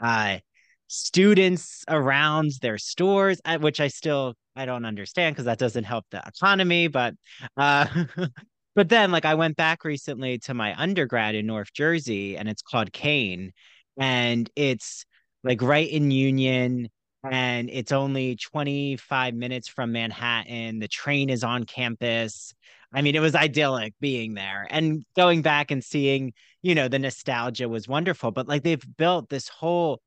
[SPEAKER 2] uh students around their stores which I still I don't understand because that doesn't help the economy but uh but then like I went back recently to my undergrad in North Jersey and it's called Kean. and it's like right in Union and it's only 25 minutes from Manhattan. The train is on campus. I mean, it was idyllic being there and going back and seeing, you know, the nostalgia was wonderful. But like they've built this whole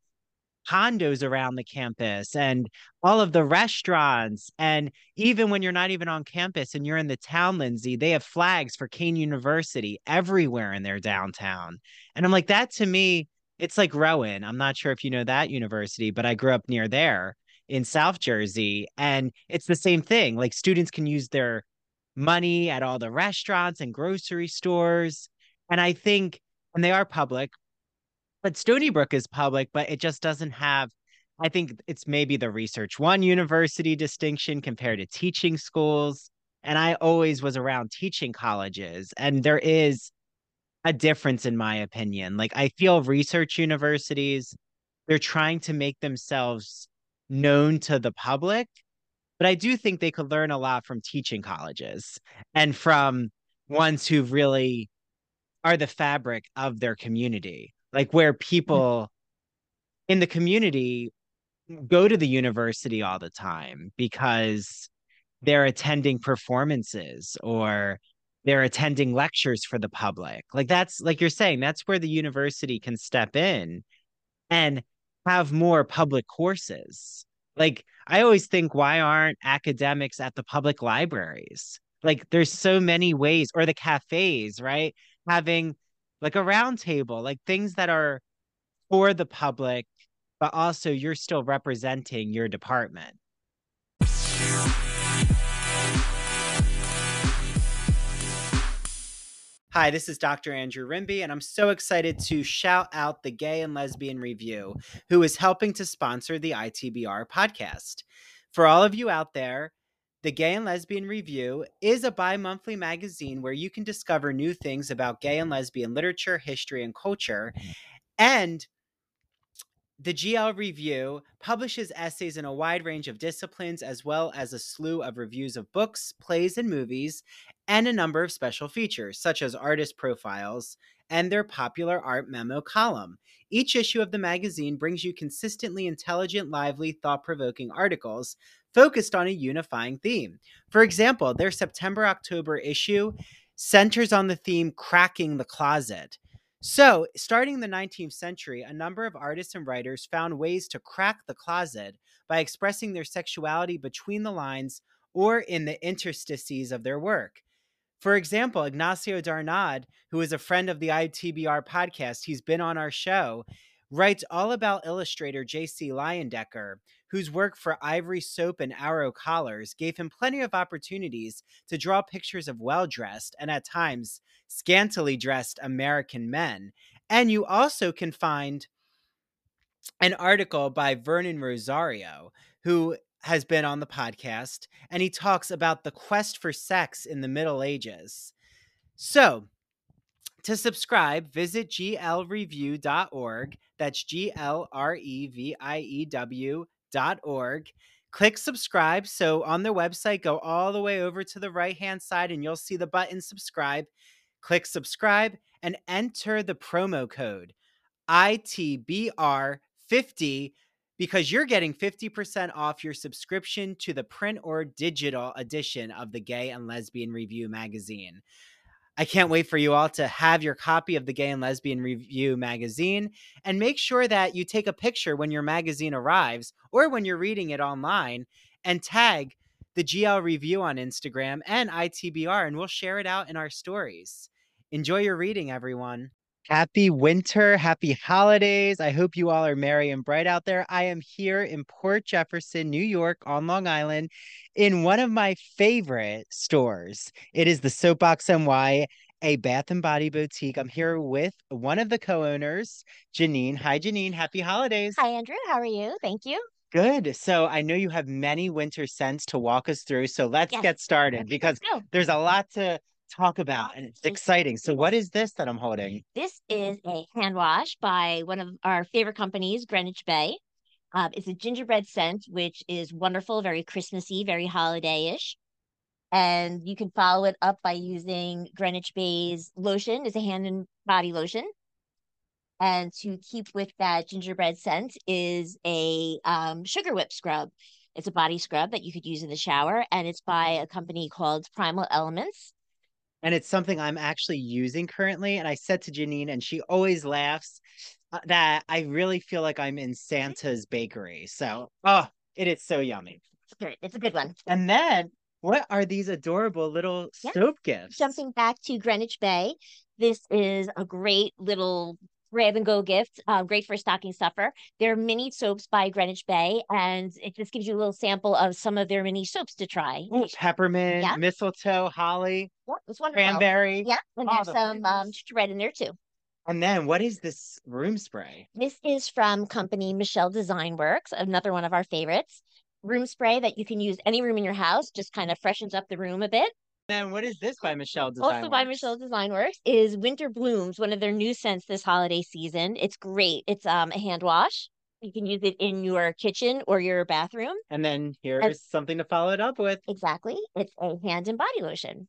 [SPEAKER 2] condos around the campus and all of the restaurants. And even when you're not even on campus and you're in the town, Lindsay, they have flags for Kean University everywhere in their downtown. And I'm like, that to me, it's like Rowan. I'm not sure if you know that university, but I grew up near there in South Jersey. And it's the same thing. Like students can use their money at all the restaurants and grocery stores. And I think, and they are public, but Stony Brook is public, but it just doesn't have, I think it's maybe the Research One university distinction compared to teaching schools. And I always was around teaching colleges, and there is a difference in my opinion. Like I feel research universities they're trying to make themselves known to the public, but I do think they could learn a lot from teaching colleges and from ones who really are the fabric of their community. Like where mm-hmm. people in the community go to the university all the time because they're attending performances or they're attending lectures for the public. Like that's like you're saying, that's where the university can step in and have more public courses. Like I always think, why aren't academics at the public libraries? Like there's so many ways, or the cafes, right? Having like a round table, like things that are for the public, but also you're still representing your department. Hi, this is Dr. Andrew Rimby, and I'm so excited to shout out the Gay and Lesbian Review, who is helping to sponsor the ITBR podcast. For all of you out there, the Gay and Lesbian Review is a bi monthly magazine where you can discover new things about gay and lesbian literature, history, and culture. Mm-hmm. And the GL Review publishes essays in a wide range of disciplines, as well as a slew of reviews of books, plays, and movies, and a number of special features, such as artist profiles and their popular art memo column. Each issue of the magazine brings you consistently intelligent, lively, thought provoking articles focused on a unifying theme. For example, their September October issue centers on the theme Cracking the Closet. So, starting in the 19th century, a number of artists and writers found ways to crack the closet by expressing their sexuality between the lines or in the interstices of their work. For example, Ignacio Darnad, who is a friend of the ITBR podcast, he's been on our show, writes all about illustrator J.C. Leyendecker, whose work for Ivory Soap and Arrow Collars gave him plenty of opportunities to draw pictures of well dressed and at times scantily dressed American men. And you also can find an article by Vernon Rosario, who has been on the podcast, and he talks about the quest for sex in the Middle Ages. So, To subscribe, visit glreview.org. That's G L R E V I E W.org. Click subscribe. So on the website, go all the way over to the right hand side and you'll see the button subscribe. Click subscribe and enter the promo code ITBR50 because you're getting 50% off your subscription to the print or digital edition of the Gay and Lesbian Review magazine. I can't wait for you all to have your copy of the Gay and Lesbian Review magazine and make sure that you take a picture when your magazine arrives or when you're reading it online and tag the GL Review on Instagram and ITBR, and we'll share it out in our stories. Enjoy your reading, everyone. Happy winter, happy holidays. I hope you all are merry and bright out there. I am here in Port Jefferson, New York, on Long Island, in one of my favorite stores. It is the Soapbox NY, a bath and body boutique. I'm here with one of the co owners, Janine. Hi, Janine. Happy holidays.
[SPEAKER 4] Hi, Andrew. How are you? Thank you.
[SPEAKER 2] Good. So I know you have many winter scents to walk us through. So let's
[SPEAKER 4] Yes.
[SPEAKER 2] get started because there's a lot to talk about and it's exciting. So, what is this that I'm holding?
[SPEAKER 4] This is a hand wash by one of our favorite companies, Greenwich Bay. Um, it's a gingerbread scent, which is wonderful, very Christmassy, very holiday-ish. And you can follow it up by using Greenwich Bay's lotion. It's a hand and body lotion. And to keep with that gingerbread scent is a um, sugar whip scrub. It's a body scrub that you could use in the shower, and it's by a company called Primal Elements.
[SPEAKER 2] And it's something I'm actually using currently. And I said to Janine, and she always laughs uh, that I really feel like I'm in Santa's bakery. So, oh, it is so yummy.
[SPEAKER 4] It's good. It's a good one.
[SPEAKER 2] And then, what are these adorable little
[SPEAKER 4] Yeah.
[SPEAKER 2] soap gifts?
[SPEAKER 4] jumping back to Greenwich Bay, this is a great little grab and go gift, uh, great for stocking stuffer. There are mini soaps by Greenwich Bay, and it just gives you a little sample of some of their mini soaps to try.
[SPEAKER 2] Ooh, peppermint,
[SPEAKER 4] Yeah.
[SPEAKER 2] mistletoe, holly,
[SPEAKER 4] Yeah, it's wonderful.
[SPEAKER 2] cranberry.
[SPEAKER 4] Yeah, and
[SPEAKER 2] Oh,
[SPEAKER 4] there's
[SPEAKER 2] the
[SPEAKER 4] some um, gingerbread in there too.
[SPEAKER 2] And then, what is this room spray?
[SPEAKER 4] This is from company Michelle Design Works, another one of our favorites. Room spray that you can use any room in your house, just kind of freshens up the room a bit.
[SPEAKER 2] And what is this by Michelle Design
[SPEAKER 4] also by
[SPEAKER 2] Works?
[SPEAKER 4] Michelle Design Works is Winter Blooms, one of their new scents this holiday season. It's great. It's um a hand wash. You can use it in your kitchen or your bathroom.
[SPEAKER 2] And then here's something to follow it up with.
[SPEAKER 4] Exactly. It's a hand and body lotion.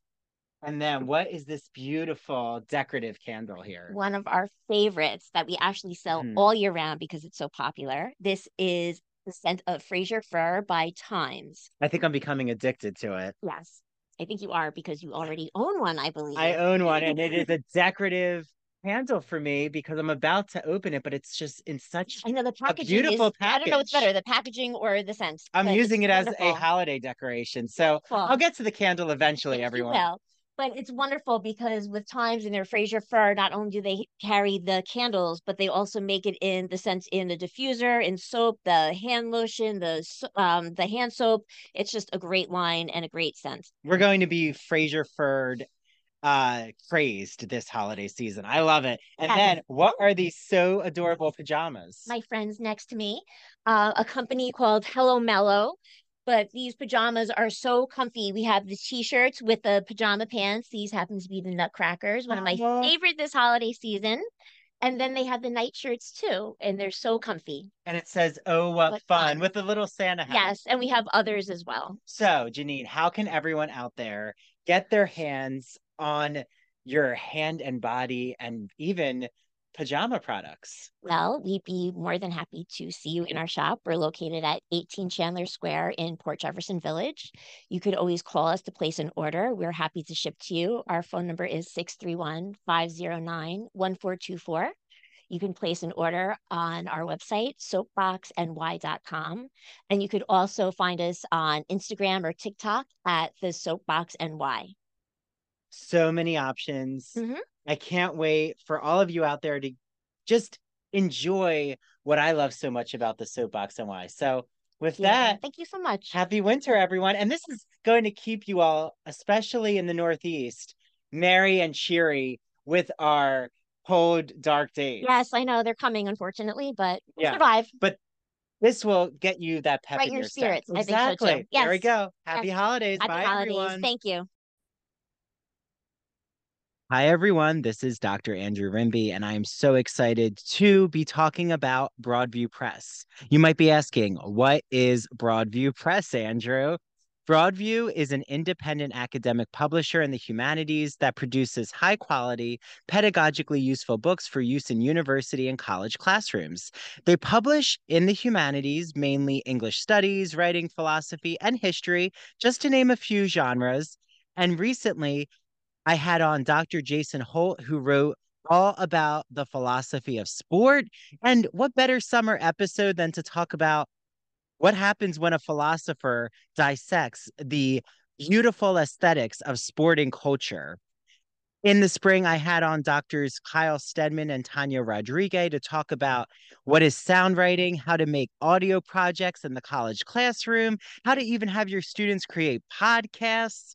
[SPEAKER 2] And then what is this beautiful decorative candle here?
[SPEAKER 4] One of our favorites that we actually sell
[SPEAKER 2] Mhm.
[SPEAKER 4] all year round because it's so popular. This is the scent of Fraser Fir by Thymes.
[SPEAKER 2] I think I'm becoming addicted to it.
[SPEAKER 4] Yes. I think you are because you already own one, I believe.
[SPEAKER 2] I own one and it is a decorative candle for me because I'm about to open it, but it's just in such
[SPEAKER 4] I know the packaging
[SPEAKER 2] beautiful
[SPEAKER 4] is, I don't know what's better, the packaging or the scent.
[SPEAKER 2] I'm using it
[SPEAKER 4] it's
[SPEAKER 2] as a holiday decoration. So
[SPEAKER 4] Well,
[SPEAKER 2] I'll get to the candle eventually, everyone.
[SPEAKER 4] will. But it's wonderful because with Thymes and their Fraser Fir, not only do they carry the candles, but they also make it in the sense in the diffuser, in soap, the hand lotion, the um the hand soap. It's just a great line and a great scent.
[SPEAKER 2] We're going to be Fraser Ferd uh crazed this holiday season. I love it. And
[SPEAKER 4] Yes.
[SPEAKER 2] then what are these so adorable pajamas?
[SPEAKER 4] My friends next to me, uh, a company called Hello Mellow. But these pajamas are so comfy. We have the t-shirts with the pajama pants. These happen to be the Nutcrackers, one of my
[SPEAKER 2] Aw.
[SPEAKER 4] favorite this holiday season. And then they have the night shirts too, and they're so comfy.
[SPEAKER 2] And it says, "Oh, what,
[SPEAKER 4] What
[SPEAKER 2] fun!"
[SPEAKER 4] fun.
[SPEAKER 2] with a little Santa hat.
[SPEAKER 4] Yes, and we have others as well.
[SPEAKER 2] So, Janine, how can everyone out there get their hands on your hand and body and even pajama products?
[SPEAKER 4] Well, we'd be more than happy to see you in our shop. We're located at 18 Chandler Square in Port Jefferson Village. You could always call us to place an order. We're happy to ship to you. Our phone number is 631 509 1424. You can place an order on our website, soapboxny.com. And you could also find us on Instagram or TikTok at the Soapbox NY.
[SPEAKER 2] So many options.
[SPEAKER 4] Mhm.
[SPEAKER 2] I can't wait for all of you out there to just enjoy what I love so much about the Soapbox and why. So, with
[SPEAKER 4] Yeah,
[SPEAKER 2] that,
[SPEAKER 4] Thank you so much.
[SPEAKER 2] Happy winter, everyone. And this is going to keep you all, especially in the Northeast, merry and cheery with our cold, dark days.
[SPEAKER 4] Yes, I know they're coming, unfortunately, but we'll
[SPEAKER 2] Yeah.
[SPEAKER 4] survive.
[SPEAKER 2] But this will get you that pep
[SPEAKER 4] Right
[SPEAKER 2] in
[SPEAKER 4] your
[SPEAKER 2] your
[SPEAKER 4] spirits.
[SPEAKER 2] step.
[SPEAKER 4] I think so, too.
[SPEAKER 2] Exactly. There we go. Happy
[SPEAKER 4] Yes.
[SPEAKER 2] holidays.
[SPEAKER 4] Happy
[SPEAKER 2] Bye,
[SPEAKER 4] holidays.
[SPEAKER 2] everyone.
[SPEAKER 4] Thank you.
[SPEAKER 2] Hi, everyone. This is Dr. Andrew Rimby, and I am so excited to be talking about Broadview Press. You might be asking, what is Broadview Press, Andrew? Broadview is an independent academic publisher in the humanities that produces high quality, pedagogically useful books for use in university and college classrooms. They publish in the humanities mainly English studies, writing, philosophy, and history, just to name a few genres. And recently, I had on Dr. Jason Holt, who wrote all about the philosophy of sport. And what better summer episode than to talk about what happens when a philosopher dissects the beautiful aesthetics of sporting culture? In the spring, I had on doctors Kyle Stedman and Tanya Rodriguez to talk about what is sound writing, how to make audio projects in the college classroom, how to even have your students create podcasts.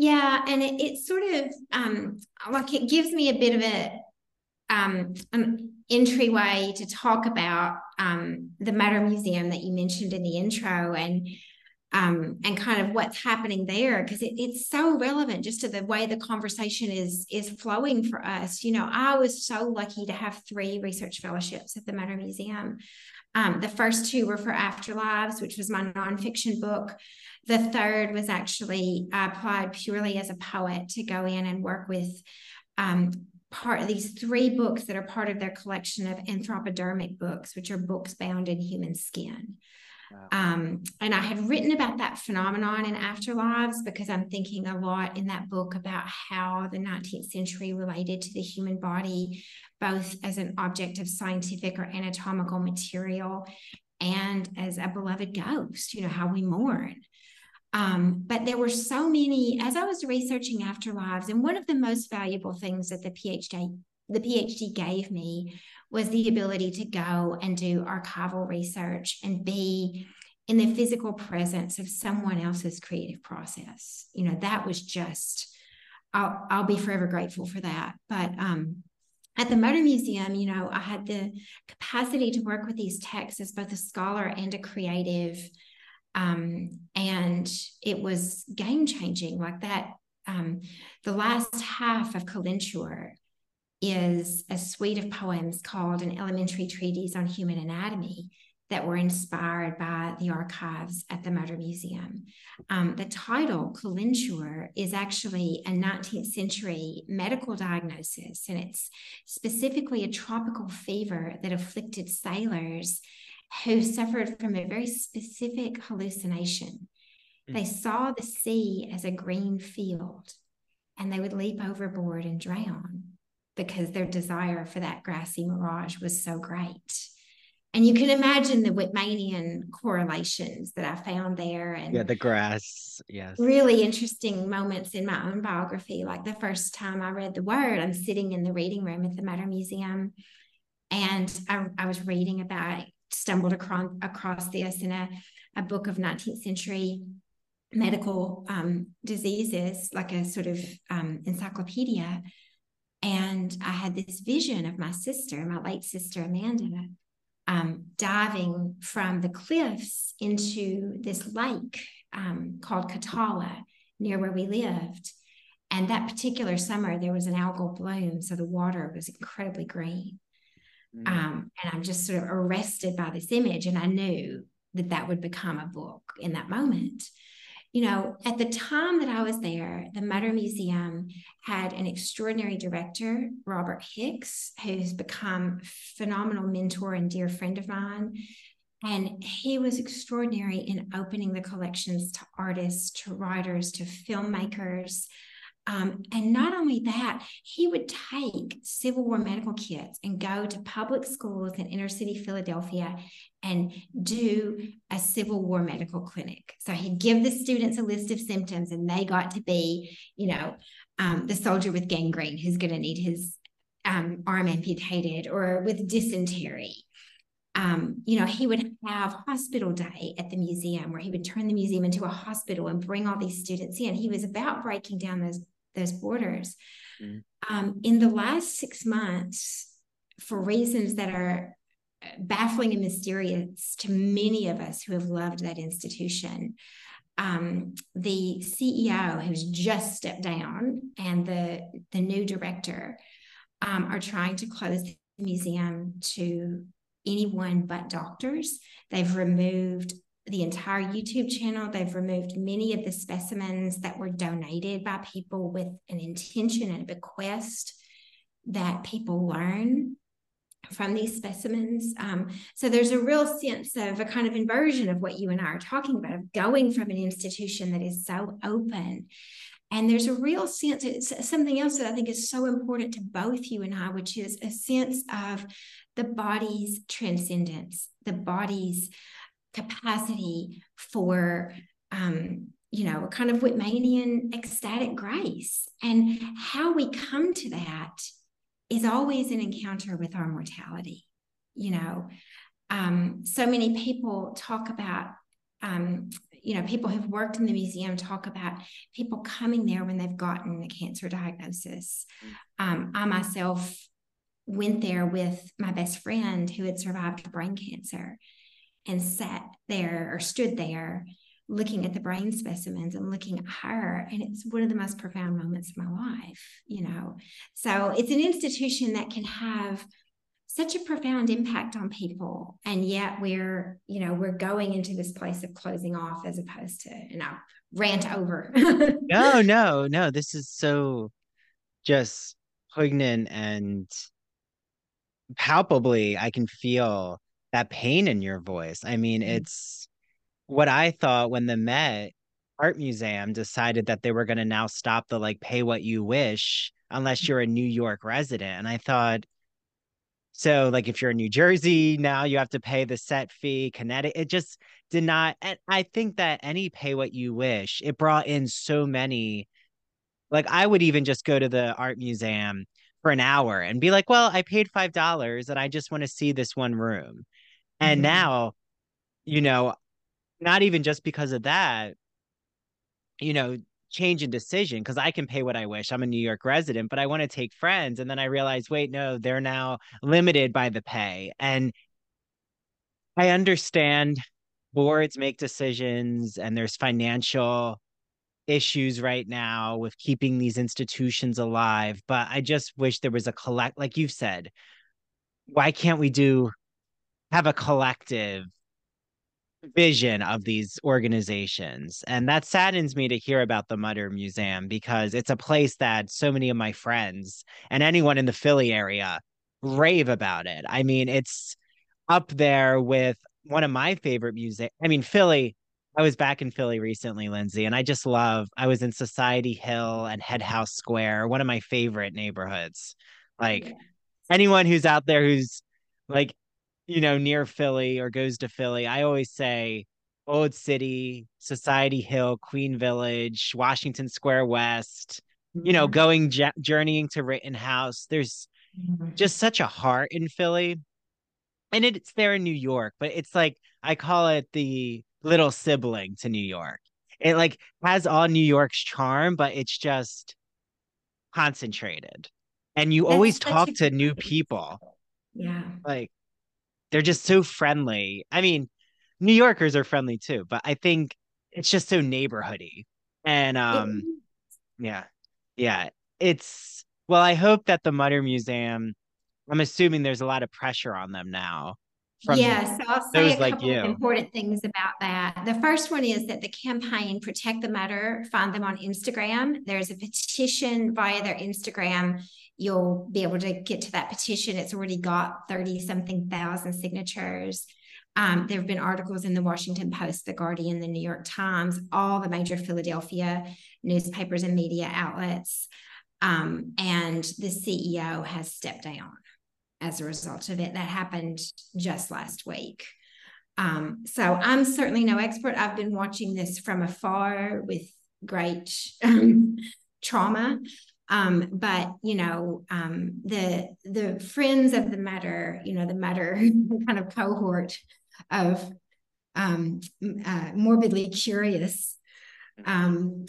[SPEAKER 1] Yeah, and it, it sort of um, like it gives me a bit of a um, an entryway to talk about um, the Mutter Museum that you mentioned in the intro and um, and kind of what's happening there because it, it's so relevant just to the way the conversation is is flowing for us. You know, I was so lucky to have three research fellowships at the Mutter Museum. Um, the first two were for Afterlives, which was my nonfiction book. The third was actually applied purely as a poet to go in and work with um, part of these three books that are part of their collection of anthropodermic books, which are books bound in human skin. Wow. Um, and I had written about that phenomenon in Afterlives because I'm thinking a lot in that book about how the 19th century related to the human body, both as an object of scientific or anatomical material and as a beloved ghost, you know, how we mourn. Um, but there were so many, as I was researching afterlives, and one of the most valuable things that the PhD, the PhD gave me was the ability to go and do archival research and be in the physical presence of someone else's creative process. You know, that was just, I'll, I'll be forever grateful for that. But um, at the Mutter Museum, you know, I had the capacity to work with these texts as both a scholar and a creative um, and it was game changing like that um, the last half of Calenture is a suite of poems called an elementary treatise on human anatomy that were inspired by the archives at the Mutter Museum. Um, the title, Calenture, is actually a 19th century medical diagnosis, and it's specifically a tropical fever that afflicted sailors who suffered from a very specific hallucination. Mm. They saw the sea as a green field and they would leap overboard and drown because their desire for that grassy mirage was so great. And you can imagine the Whitmanian correlations that I found there. And
[SPEAKER 2] yeah, the grass. Yes.
[SPEAKER 1] Really interesting moments in my own biography. Like the first time I read the word, I'm sitting in the reading room at the Mutter Museum and I, I was reading about stumbled across, across this in a, a book of 19th century medical um, diseases, like a sort of um, encyclopedia. And I had this vision of my sister, my late sister Amanda, um, diving from the cliffs into this lake um, called Katawa near where we lived. And that particular summer, there was an algal bloom, so the water was incredibly green. Mm. Um, and I'm just sort of arrested by this image. And I knew that that would become a book in that moment. You know, at the time that I was there, the Mutter Museum had an extraordinary director, Robert Hicks, who's become phenomenal mentor and dear friend of mine. And he was extraordinary in opening the collections to artists, to writers, to filmmakers, um, and not only that, he would take Civil War medical kits and go to public schools in inner city Philadelphia and do a Civil War medical clinic. So he'd give the students a list of symptoms, and they got to be, you know, um, the soldier with gangrene who's going to need his um, arm amputated or with dysentery. Um, you know, he would have hospital day at the museum where he would turn the museum into a hospital and bring all these students in. He was about breaking down those those borders. Mm. Um, in the last six months, for reasons that are baffling and mysterious to many of us who have loved that institution, um, the CEO who's just stepped down and the the new director um, are trying to close the museum to anyone but doctors. They've removed the entire YouTube channel. They've removed many of the specimens that were donated by people with an intention and a bequest that people learn from these specimens. Um, so there's a real sense of a kind of inversion of what you and I are talking about, of going from an institution that is so open. And there's a real sense, it's something else that I think is so important to both you and I, which is a sense of the body's transcendence, the body's capacity for um, you know, a kind of Whitmanian ecstatic grace. And how we come to that is always an encounter with our mortality. You know, um, so many people talk about, um, you know, people who've worked in the museum talk about people coming there when they've gotten a cancer diagnosis. Um, I myself went there with my best friend who had survived brain cancer and sat there or stood there looking at the brain specimens and looking at her. And it's one of the most profound moments of my life you know? So it's an institution that can have such a profound impact on people. And yet we're you know we're going into this place of closing off as opposed to you know rant over.
[SPEAKER 2] No no no. This is so just poignant and palpably i can feel that pain in your voice. I mean, mm-hmm. it's what I thought when the Met Art Museum decided that they were going to now stop the like pay what you wish unless you're a New York resident. And I thought, so like if you're in New Jersey, now you have to pay the set fee. Connecticut, it just did not. And I think that any pay what you wish, it brought in so many. Like I would even just go to the art museum for an hour and be like, well, I paid five dollars and I just want to see this one room. And mm-hmm. now, you know, not even just because of that, you know, change in decision because I can pay what I wish. I'm a New York resident, but I want to take friends. And then I realize, wait, no, they're now limited by the pay. And I understand boards make decisions and there's financial issues right now with keeping these institutions alive. But I just wish there was a collect, like you've said, why can't we do have a collective vision of these organizations. And that saddens me to hear about the Mutter Museum because it's a place that so many of my friends and anyone in the Philly area rave about it. I mean, it's up there with one of my favorite music. I mean, Philly, I was back in Philly recently, Lindsay, and I just love I was in Society Hill and Head House Square, one of my favorite neighborhoods. Like yeah. anyone who's out there who's like you know, near Philly or goes to Philly, I always say Old City, Society Hill, Queen Village, Washington Square West, mm-hmm. you know, mm-hmm. going j- journeying to Rittenhouse. There's mm-hmm. just such a heart in Philly. And it's there in New York, but it's like I call it the little sibling to New York. It like has all New York's charm, but it's just concentrated. And you That's always talk to new people.
[SPEAKER 1] Yeah.
[SPEAKER 2] Like they're just so friendly. I mean, New Yorkers are friendly too, but I think it's just so neighborhoody. And um yeah. Yeah. It's well, I hope that the Mutter Museum I'm assuming there's a lot of pressure on them now.
[SPEAKER 1] Yes, so I'll say a couple like of important things about that. The first one is that the campaign Protect the Mutter, find them on Instagram. There's a petition via their Instagram. You'll be able to get to that petition. It's already got 30 something thousand signatures. Um, there have been articles in the Washington Post, the Guardian, the New York Times, all the major Philadelphia newspapers and media outlets. Um, and the CEO has stepped down as a result of it. That happened just last week. Um, so I'm certainly no expert. I've been watching this from afar with great um, trauma. Um, but you know, um, the the friends of the Mutter, you know, the Mutter kind of cohort of um, uh, morbidly curious um,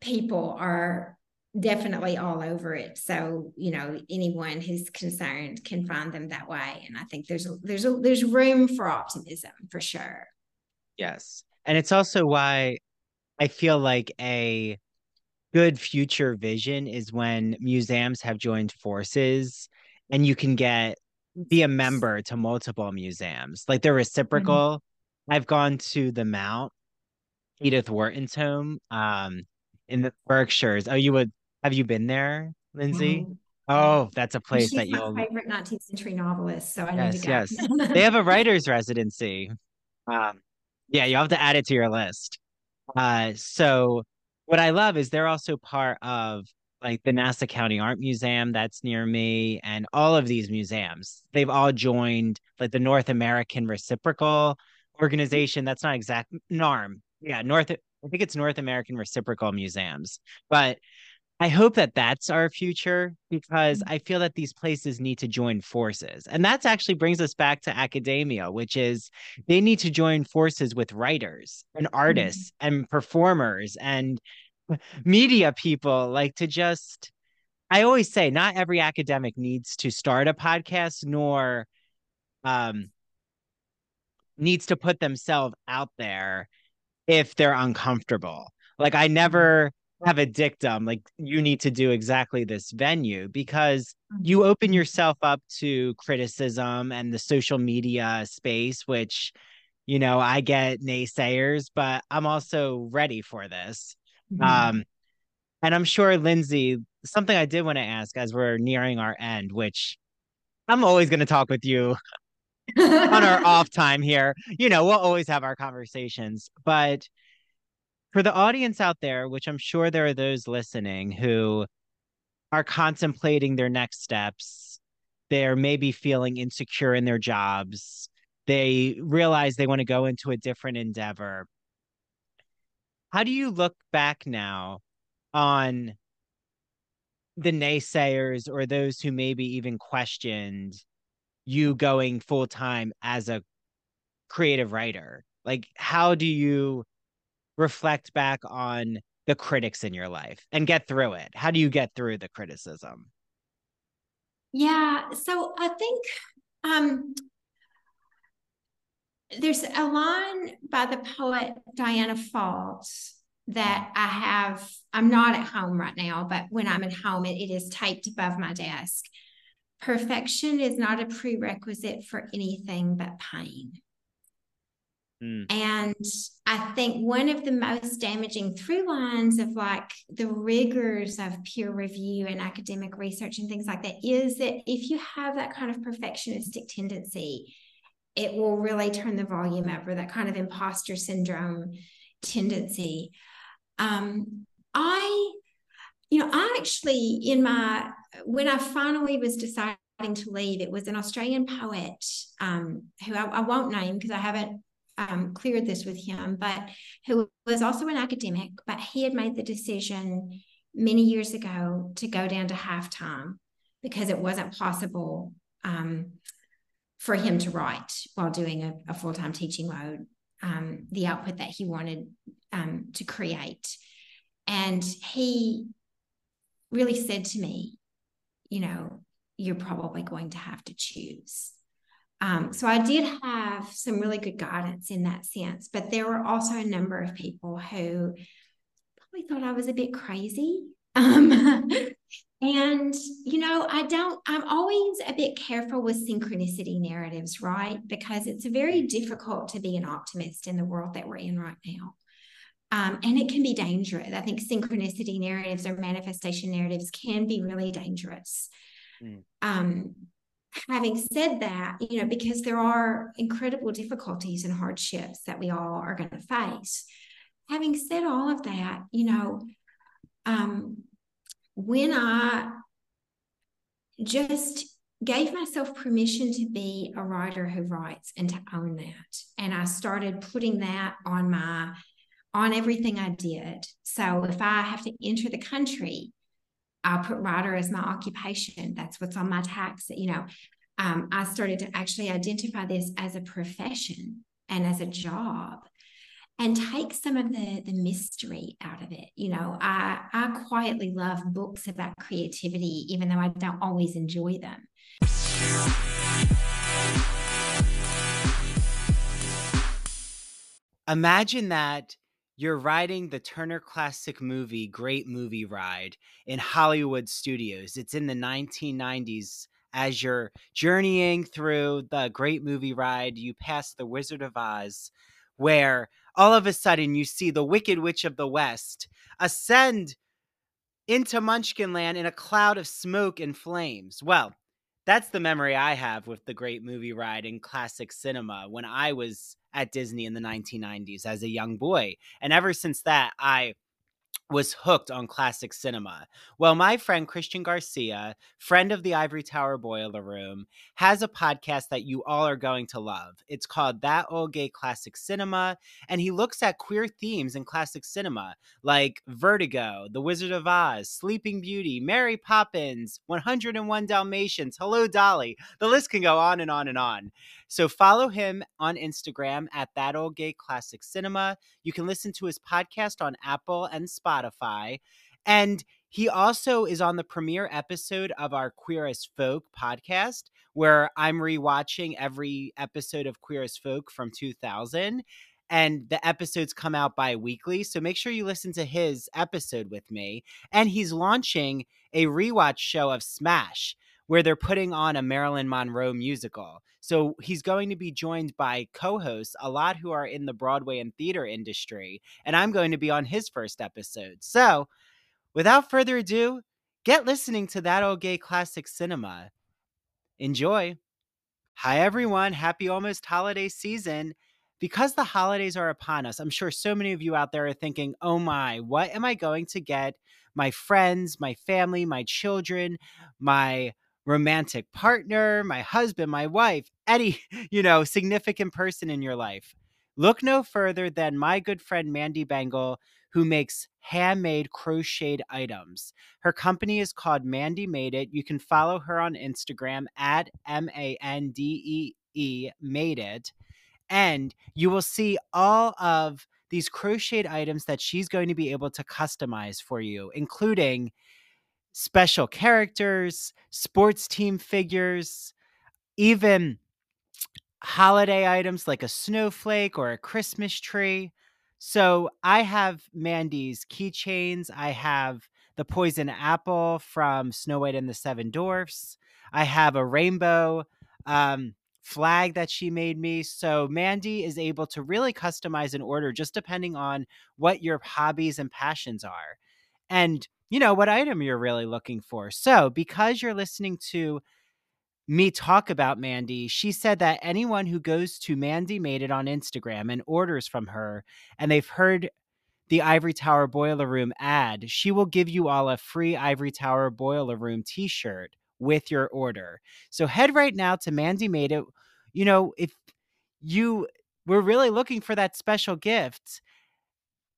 [SPEAKER 1] people are definitely all over it. So, you know, anyone who's concerned can find them that way. And I think there's a, there's a, there's room for optimism for sure.
[SPEAKER 2] Yes. And it's also why I feel like a good future vision is when museums have joined forces and you can get be a member to multiple museums. Like they're reciprocal. Mm-hmm. I've gone to the Mount Edith Wharton's home um in the Berkshires. Oh, you would have you been there, Lindsay? Mm-hmm. Oh, that's a place that you'll
[SPEAKER 1] favorite 19th century novelist. So I
[SPEAKER 2] yes,
[SPEAKER 1] need to
[SPEAKER 2] go. yes. they have a writer's residency. Um, yeah, you have to add it to your list. Uh, so what I love is they're also part of like the Nassau County Art Museum that's near me, and all of these museums. They've all joined like the North American Reciprocal Organization. That's not exact NARM. Yeah, North. I think it's North American Reciprocal Museums, but I hope that that's our future because mm-hmm. I feel that these places need to join forces. And that actually brings us back to academia, which is they need to join forces with writers and mm-hmm. artists and performers and media people, like to just, I always say, not every academic needs to start a podcast nor um, needs to put themselves out there if they're uncomfortable. Like I mm-hmm. never have a dictum like you need to do exactly this venue because you mm-hmm. open yourself up to criticism and the social media space which you know i get naysayers but i'm also ready for this mm-hmm. um and i'm sure lindsay something i did want to ask as we're nearing our end which i'm always going to talk with you on our off time here you know we'll always have our conversations but for the audience out there, which I'm sure there are those listening who are contemplating their next steps, they're maybe feeling insecure in their jobs, they realize they want to go into a different endeavor. How do you look back now on the naysayers or those who maybe even questioned you going full time as a creative writer? Like, how do you reflect back on the critics in your life and get through it? How do you get through the criticism?
[SPEAKER 1] Yeah, so I think um, there's a line by the poet Diana Faults that I have. I'm not at home right now, but when I'm at home, it, it is taped above my desk. Perfection is not a prerequisite for anything but pain. Mm. And I think one of the most damaging through lines of like the rigors of peer review and academic research and things like that is that if you have that kind of perfectionistic tendency, it will really turn the volume up or that kind of imposter syndrome tendency. Um, I, you know, I actually, in my, when I finally was deciding to leave, it was an Australian poet um, who I, I won't name because I haven't um, cleared this with him, but who was also an academic, but he had made the decision many years ago to go down to half time because it wasn't possible um, for him to write while doing a, a full time teaching load, um, the output that he wanted um, to create. And he really said to me, you know, you're probably going to have to choose. Um, so I did have some really good guidance in that sense, but there were also a number of people who probably thought I was a bit crazy. Um, And, you know, I don't, I'm always a bit careful with synchronicity narratives, right? Because it's very difficult to be an optimist in the world that we're in right now. Um, and it can be dangerous. I think synchronicity narratives or manifestation narratives can be really dangerous. Mm. Um, having said that, you know, because there are incredible difficulties and hardships that we all are going to face. Having said all of that, you know, um, when I just gave myself permission to be a writer who writes and to own that, and I started putting that on my on everything I did. So if I have to enter the country, I'll put writer as my occupation. That's what's on my tax. You know, um, I started to actually identify this as a profession and as a job and take some of the the mystery out of it you know i i quietly love books about creativity even though i don't always enjoy them
[SPEAKER 2] imagine that you're riding the Turner Classic Movie Great Movie Ride in Hollywood studios. It's in the 1990s. As you're journeying through the Great Movie Ride, you pass the Wizard of Oz, where all of a sudden you see the Wicked Witch of the West ascend into Munchkinland in a cloud of smoke and flames. Well, that's the memory I have with the great movie ride in classic cinema when I was at Disney in the 1990s as a young boy. And ever since that, I was hooked on classic cinema. Well, my friend Christian Garcia, friend of the Ivory Tower Boiler Room, has a podcast that you all are going to love. It's called That Old Gay Classic Cinema, and he looks at queer themes in classic cinema like Vertigo, The Wizard of Oz, Sleeping Beauty, Mary Poppins, 101 Dalmatians, Hello Dolly. The list can go on and on and on. So follow him on Instagram at That Old Gay Classic Cinema. You can listen to his podcast on Apple and Spotify. And he also is on the premiere episode of our Queer as Folk podcast, where I'm rewatching every episode of Queer as Folk from 2000 and the episodes come out bi-weekly so make sure you listen to his episode with me and he's launching a rewatch show of smash where they're putting on a Marilyn Monroe musical. So he's going to be joined by co hosts, a lot who are in the Broadway and theater industry. And I'm going to be on his first episode. So without further ado, get listening to that old gay classic cinema. Enjoy. Hi, everyone. Happy almost holiday season. Because the holidays are upon us, I'm sure so many of you out there are thinking, oh my, what am I going to get my friends, my family, my children, my romantic partner, my husband, my wife, any, you know, significant person in your life. Look no further than my good friend Mandy Bengal, who makes handmade crocheted items. Her company is called Mandy Made It. You can follow her on Instagram at M A N D E E Made It. And you will see all of these crocheted items that she's going to be able to customize for you, including special characters, sports team figures, even holiday items like a snowflake or a Christmas tree. So I have Mandy's keychains. I have the poison apple from Snow White and the Seven Dwarfs. I have a rainbow um, flag that she made me. So Mandy is able to really customize an order just depending on what your hobbies and passions are. And you know, what item you're really looking for. So, because you're listening to me talk about Mandy, she said that anyone who goes to Mandy Made It on Instagram and orders from her and they've heard the Ivory Tower Boiler Room ad, she will give you all a free Ivory Tower Boiler Room t shirt with your order. So head right now to Mandy Made It. You know, if you were really looking for that special gift,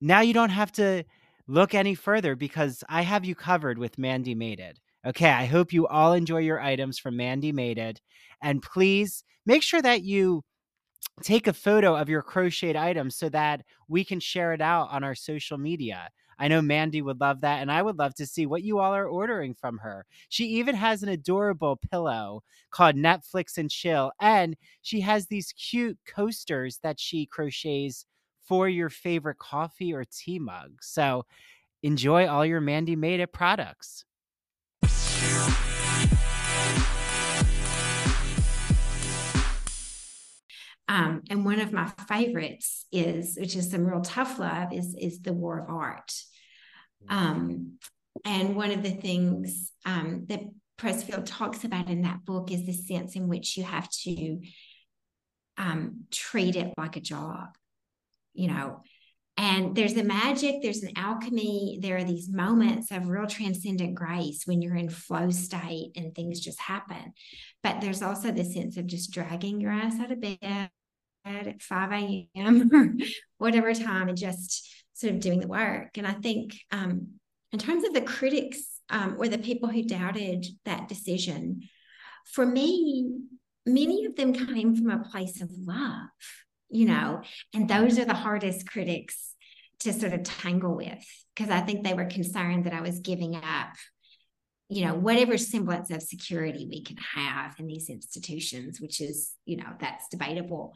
[SPEAKER 2] now you don't have to look any further because I have you covered with Mandy Made It. Okay, I hope you all enjoy your items from Mandy Made It. And please make sure that you take a photo of your crocheted items so that we can share it out on our social media. I know Mandy would love that, and I would love to see what you all are ordering from her. She even has an adorable pillow called Netflix and Chill, and she has these cute coasters that she crochets for your favorite coffee or tea mug. So enjoy all your Mandy Made It products.
[SPEAKER 1] Um, and one of my favorites is, which is some real tough love, is is the War of Art. Um, and one of the things um, that Pressfield talks about in that book is the sense in which you have to um, treat it like a job, you know. And there's a magic, there's an alchemy, there are these moments of real transcendent grace when you're in flow state and things just happen. But there's also the sense of just dragging your ass out of bed at 5 a.m. or whatever time and just sort of doing the work. And I think um, in terms of the critics um, or the people who doubted that decision, for me, many of them came from a place of love, you know, and those are the hardest critics to sort of tangle with because I think they were concerned that I was giving up you know whatever semblance of security we can have in these institutions which is you know that's debatable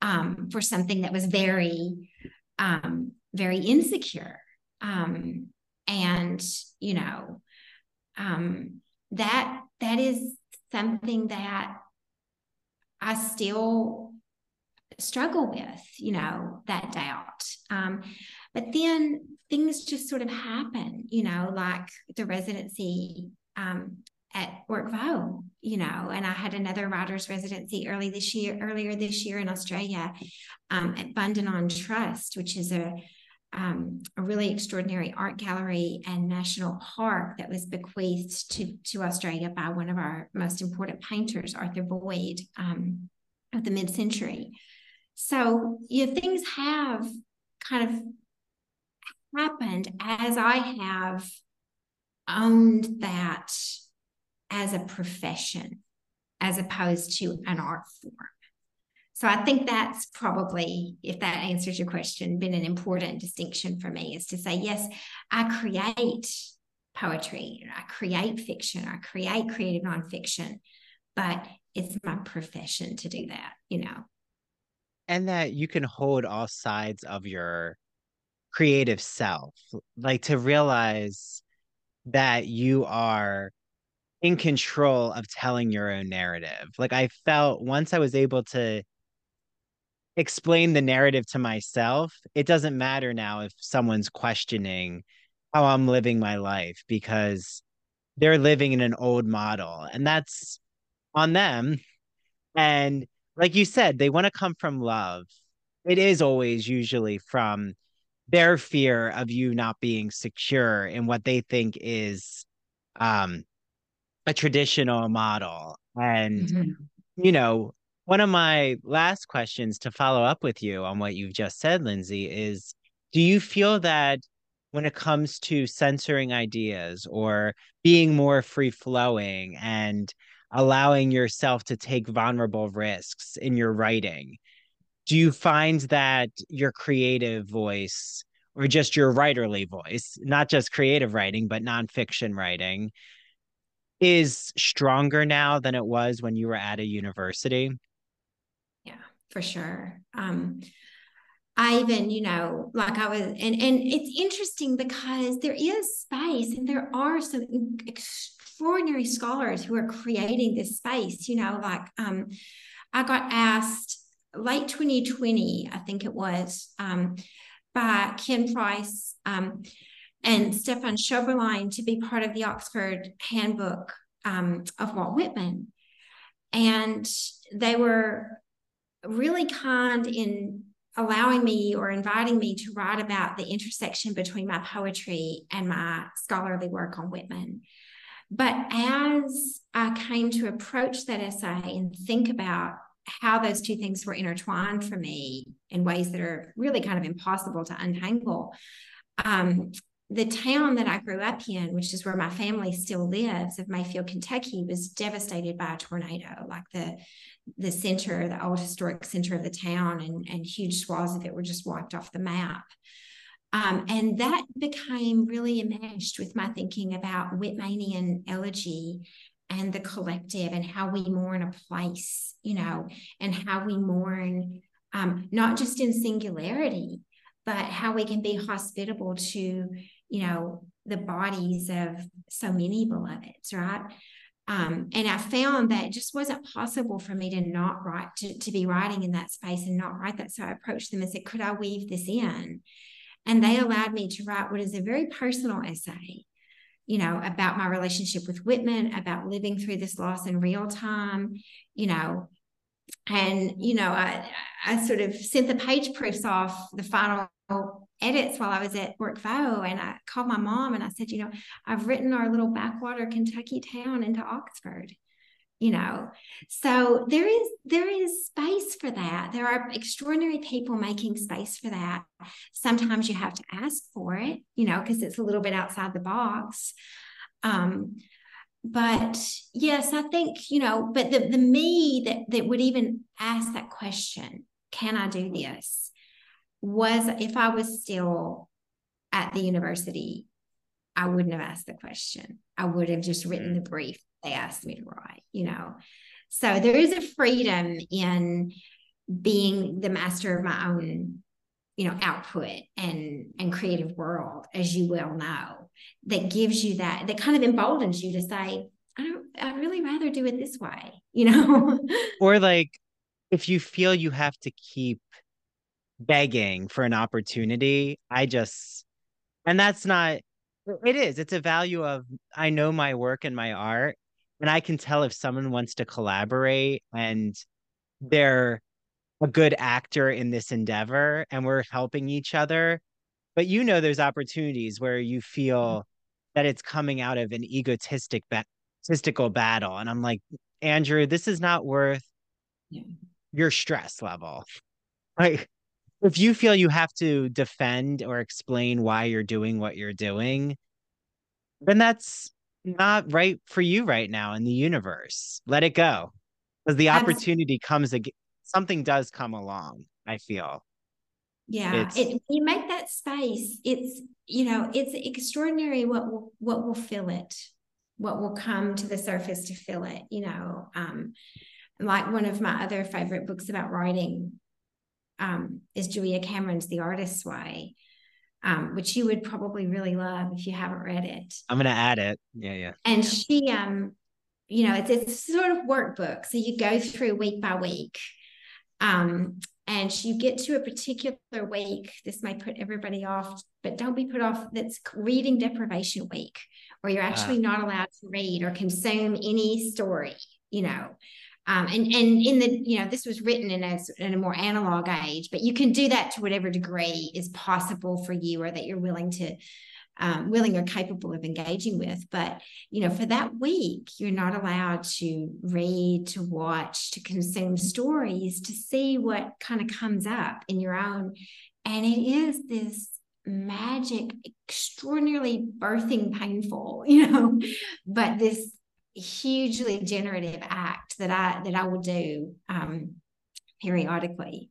[SPEAKER 1] um, for something that was very um, very insecure. Um, and you know um, that that is something that i still struggle with you know that doubt um, but then things just sort of happen, you know, like the residency um, at Yorkville, you know, and I had another writer's residency early this year, earlier this year in Australia um, at Bundanon Trust, which is a um, a really extraordinary art gallery and national park that was bequeathed to, to Australia by one of our most important painters, Arthur Boyd, um, of the mid century. So, you things have kind of happened as I have owned that as a profession as opposed to an art form. So I think that's probably, if that answers your question, been an important distinction for me is to say, yes, I create poetry, I create fiction, I create creative nonfiction, but it's my profession to do that, you know.
[SPEAKER 2] And that you can hold all sides of your creative self like to realize that you are in control of telling your own narrative. Like i felt once i was able to explain the narrative to myself it doesn't matter now if someone's questioning how i'm living my life because they're living in an old model and that's on them. And like you said they want to come from love it is always usually from their fear of you not being secure in what they think is um a traditional model and mm-hmm. you know one of my last questions to follow up with you on what you've just said lindsay is do you feel that when it comes to censoring ideas or being more free flowing and allowing yourself to take vulnerable risks in your writing do you find that your creative voice or just your writerly voice, not just creative writing, but nonfiction writing, is stronger now than it was when you were at a university?
[SPEAKER 1] Yeah, for sure. Um, I even, you know, like I was, and and it's interesting because there is space, and there are some extraordinary scholars who are creating this space. You know, like um, I got asked late 2020, I think it was, um, by Ken Price um, and Stefan Schoberlein to be part of the Oxford Handbook um, of Walt Whitman. And they were really kind in allowing me or inviting me to write about the intersection between my poetry and my scholarly work on Whitman. But as I came to approach that essay and think about how those two things were intertwined for me in ways that are really kind of impossible to untangle. Um, the town that I grew up in, which is where my family still lives, of Mayfield, Kentucky, was devastated by a tornado. Like the the center, the old historic center of the town, and, and huge swaths of it were just wiped off the map. Um, and that became really enmeshed with my thinking about Whitmanian elegy and the collective and how we mourn a place, you know, and how we mourn um, not just in singularity, but how we can be hospitable to, you know, the bodies of so many beloveds, right? Um, and I found that it just wasn't possible for me to not write, to, to be writing in that space and not write that. So I approached them and said, could I weave this in? And they mm-hmm. allowed me to write what is a very personal essay, you know, about my relationship with Whitman, about living through this loss in real time, you know, and you know, I I sort of sent the page proofs off the final edits while I was at WorkVo, and I called my mom and I said, you know, I've written our little backwater Kentucky town into Oxford you know? So there is there is space for that. There are extraordinary people making space for that. Sometimes you have to ask for it you know because it's a little bit outside the box. Um but yes i think you know but the the me that that would even ask that question can i do this? was if i was still at the university i wouldn't have asked the question. I would have just written the brief they asked me to write, you know. So there is a freedom in being the master of my own, you know, output and and creative world, as you well know, that gives you that, that kind of emboldens you to say, I don't, I'd really rather do it this way, you know.
[SPEAKER 2] or like if you feel you have to keep begging for an opportunity, I just and that's not it is. It's a value of I know my work and my art and I can tell if someone wants to collaborate and they're a good actor in this endeavor and we're helping each other. But you know, there's opportunities where you mm-hmm. feel that it's coming out of an egotistic, ba- egotistical battle. And I'm like, Andrew, this is not worth yeah. your stress level. Like, if you feel you have to defend or explain why you're doing what you're doing, then that's not right for you right now in the universe. Let it go. Because the opportunity comes again, something does come along, I feel.
[SPEAKER 1] Yeah. It, you make that space, it's, you know, it's extraordinary what will what will fill it, what will come to the surface to fill it, you know. Um, like one of my other favorite books about writing um, is Julia Cameron's The Artist's Way um, which you would probably really love if you haven't read it.
[SPEAKER 2] I'm gonna add it. Yeah, yeah.
[SPEAKER 1] And she, um, you know, it's it's sort of workbook, so you go through week by week, um, and you get to a particular week. This may put everybody off, but don't be put off. That's reading deprivation week, where you're actually uh. not allowed to read or consume any story. You know, um, and and in the you know this was written in a in a more analog age, but you can do that to whatever degree is possible for you or that you're willing to um, willing or capable of engaging with. But you know, for that week, you're not allowed to read, to watch, to consume stories, to see what kind of comes up in your own. And it is this magic, extraordinarily birthing painful, you know, but this hugely generative act that I that I will do um, periodically.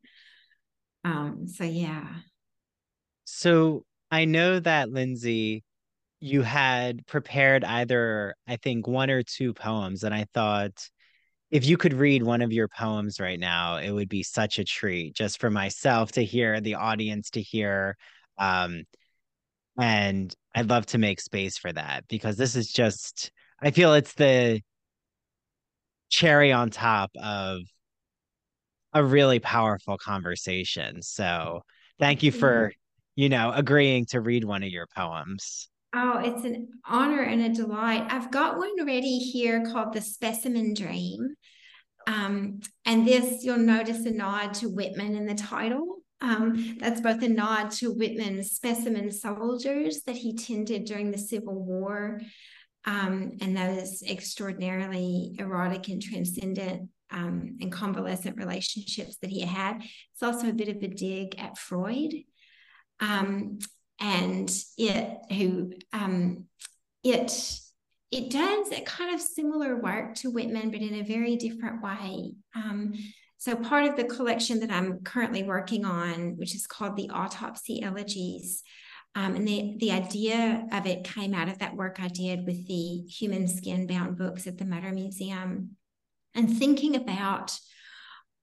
[SPEAKER 1] Um, so yeah.
[SPEAKER 2] So I know that Lindsay, you had prepared either I think one or two poems, and I thought if you could read one of your poems right now, it would be such a treat just for myself to hear, the audience to hear. Um, and I'd love to make space for that because this is just I feel it's the cherry on top of a really powerful conversation. So thank you for, you know, agreeing to read one of your poems.
[SPEAKER 1] Oh, it's an honor and a delight. I've got one ready here called The Specimen Dream. Um, and this, you'll notice a nod to Whitman in the title. Um, that's both a nod to Whitman's specimen soldiers that he tended during the Civil War um, and those extraordinarily erotic and transcendent um, and convalescent relationships that he had. It's also a bit of a dig at Freud. Um, and it who um, it it does a kind of similar work to Whitman, but in a very different way. Um, so part of the collection that I'm currently working on, which is called the Autopsy Elegies, um, and the, the idea of it came out of that work I did with the human skin bound books at the Mutter Museum and thinking about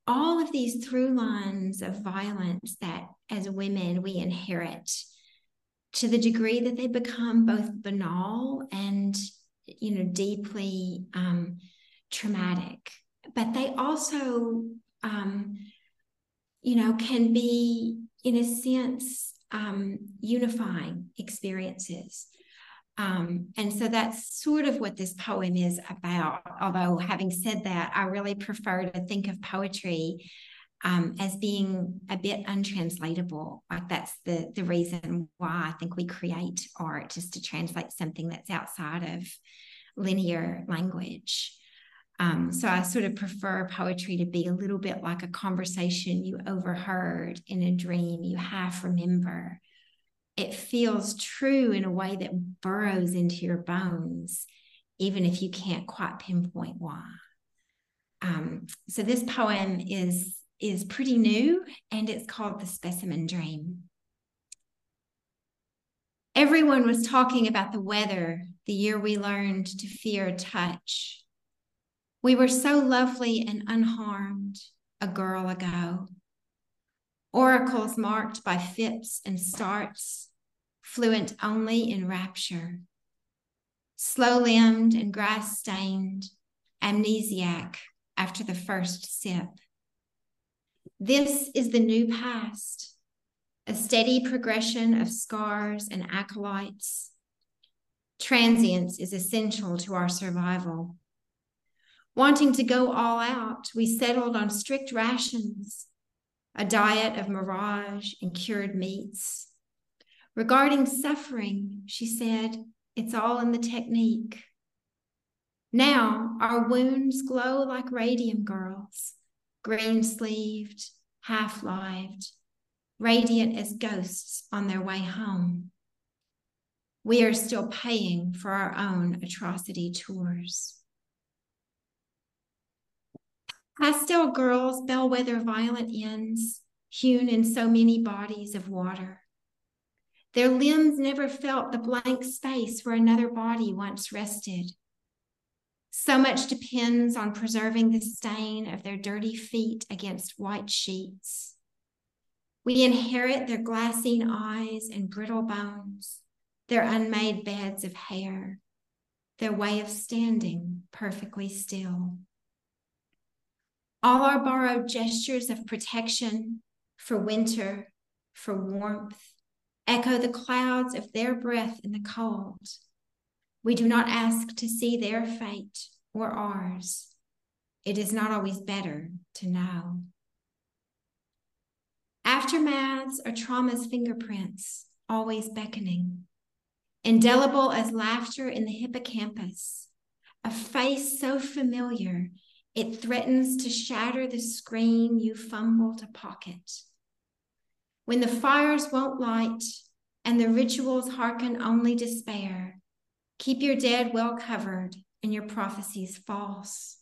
[SPEAKER 1] all of these through lines of violence that as women we inherit to the degree that they become both banal and you know deeply um, traumatic. But they also um, you know can be in a sense um, unifying experiences um, and so that's sort of what this poem is about. Although, having said that, I really prefer to think of poetry um, as being a bit untranslatable. Like that's the the reason why I think we create art, is to translate something that's outside of linear language. Um, so I sort of prefer poetry to be a little bit like a conversation you overheard in a dream you half remember it feels true in a way that burrows into your bones, even if you can't quite pinpoint why. Um, so this poem is is pretty new and it's called The Specimen Dream. Everyone was talking about the weather the year we learned to fear touch. We were so lovely and unharmed a girl ago. Oracles marked by fits and starts, fluent only in rapture. Slow limbed and grass stained, amnesiac after the first sip. This is the new past, a steady progression of scars and acolytes. Transience is essential to our survival. Wanting to go all out, we settled on strict rations, a diet of mirage and cured meats, Regarding suffering, she said, it's all in the technique. Now our wounds glow like radium girls, green sleeved, half lived, radiant as ghosts on their way home. We are still paying for our own atrocity tours. Pastel girls, bellwether violent ends, hewn in so many bodies of water. Their limbs never felt the blank space where another body once rested. So much depends on preserving the stain of their dirty feet against white sheets. We inherit their glassine eyes and brittle bones, their unmade beds of hair, their way of standing perfectly still. All our borrowed gestures of protection for winter, for warmth, echo the clouds of their breath in the cold. We do not ask to see their fate or ours. It is not always better to know. Aftermaths are trauma's fingerprints, always beckoning. Indelible as laughter in the hippocampus, a face so familiar it threatens to shatter the screen you fumble to pocket when the fires won't light and the rituals hearken only despair, keep your dead well covered and your prophecies false.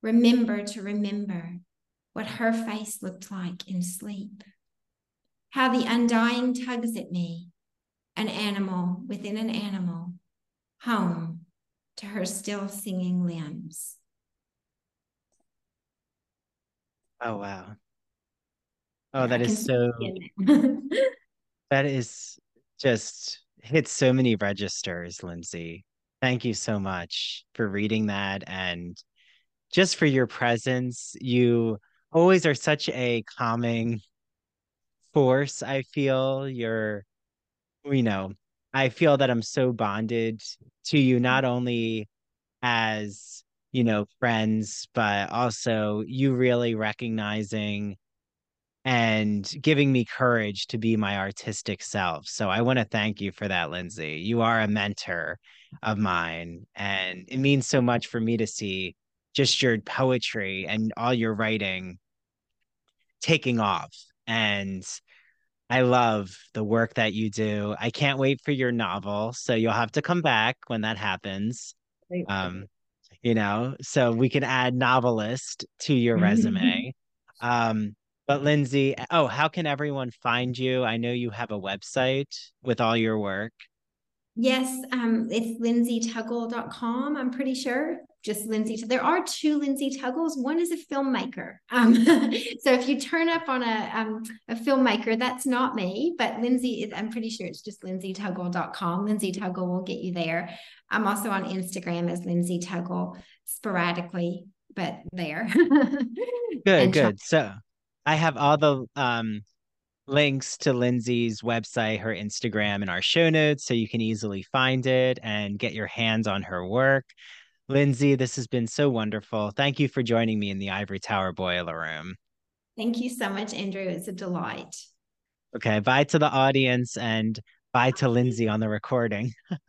[SPEAKER 1] Remember to remember what her face looked like in sleep. How the undying tugs at me, an animal within an animal, home to her still singing limbs.
[SPEAKER 2] Oh, wow. Oh, that is so that is just hits so many registers, Lindsay. Thank you so much for reading that and just for your presence. You always are such a calming force. I feel you're, you know, I feel that I'm so bonded to you, not only as, you know, friends, but also you really recognizing and giving me courage to be my artistic self. So I want to thank you for that, Lindsay. You are a mentor of mine, and it means so much for me to see just your poetry and all your writing taking off. And I love the work that you do. I can't wait for your novel. So you'll have to come back when that happens. Um, you know, so we can add novelist to your resume. um, but Lindsay, oh, how can everyone find you? I know you have a website with all your work.
[SPEAKER 1] Yes, um, it's lindsaytuggle.com, I'm pretty sure. Just Lindsay. There are two Lindsay Tuggles. One is a filmmaker. Um, so if you turn up on a um, a filmmaker, that's not me, but Lindsay is. I'm pretty sure it's just lindsaytuggle.com. Lindsay Tuggle will get you there. I'm also on Instagram as Lindsay Tuggle sporadically, but there.
[SPEAKER 2] good, good. So I have all the um links to Lindsay's website, her Instagram, and our show notes so you can easily find it and get your hands on her work. Lindsay, this has been so wonderful. Thank you for joining me in the Ivory Tower Boiler Room.
[SPEAKER 1] Thank you so much, Andrew. It's a delight.
[SPEAKER 2] Okay, bye to the audience and bye to Lindsay on the recording.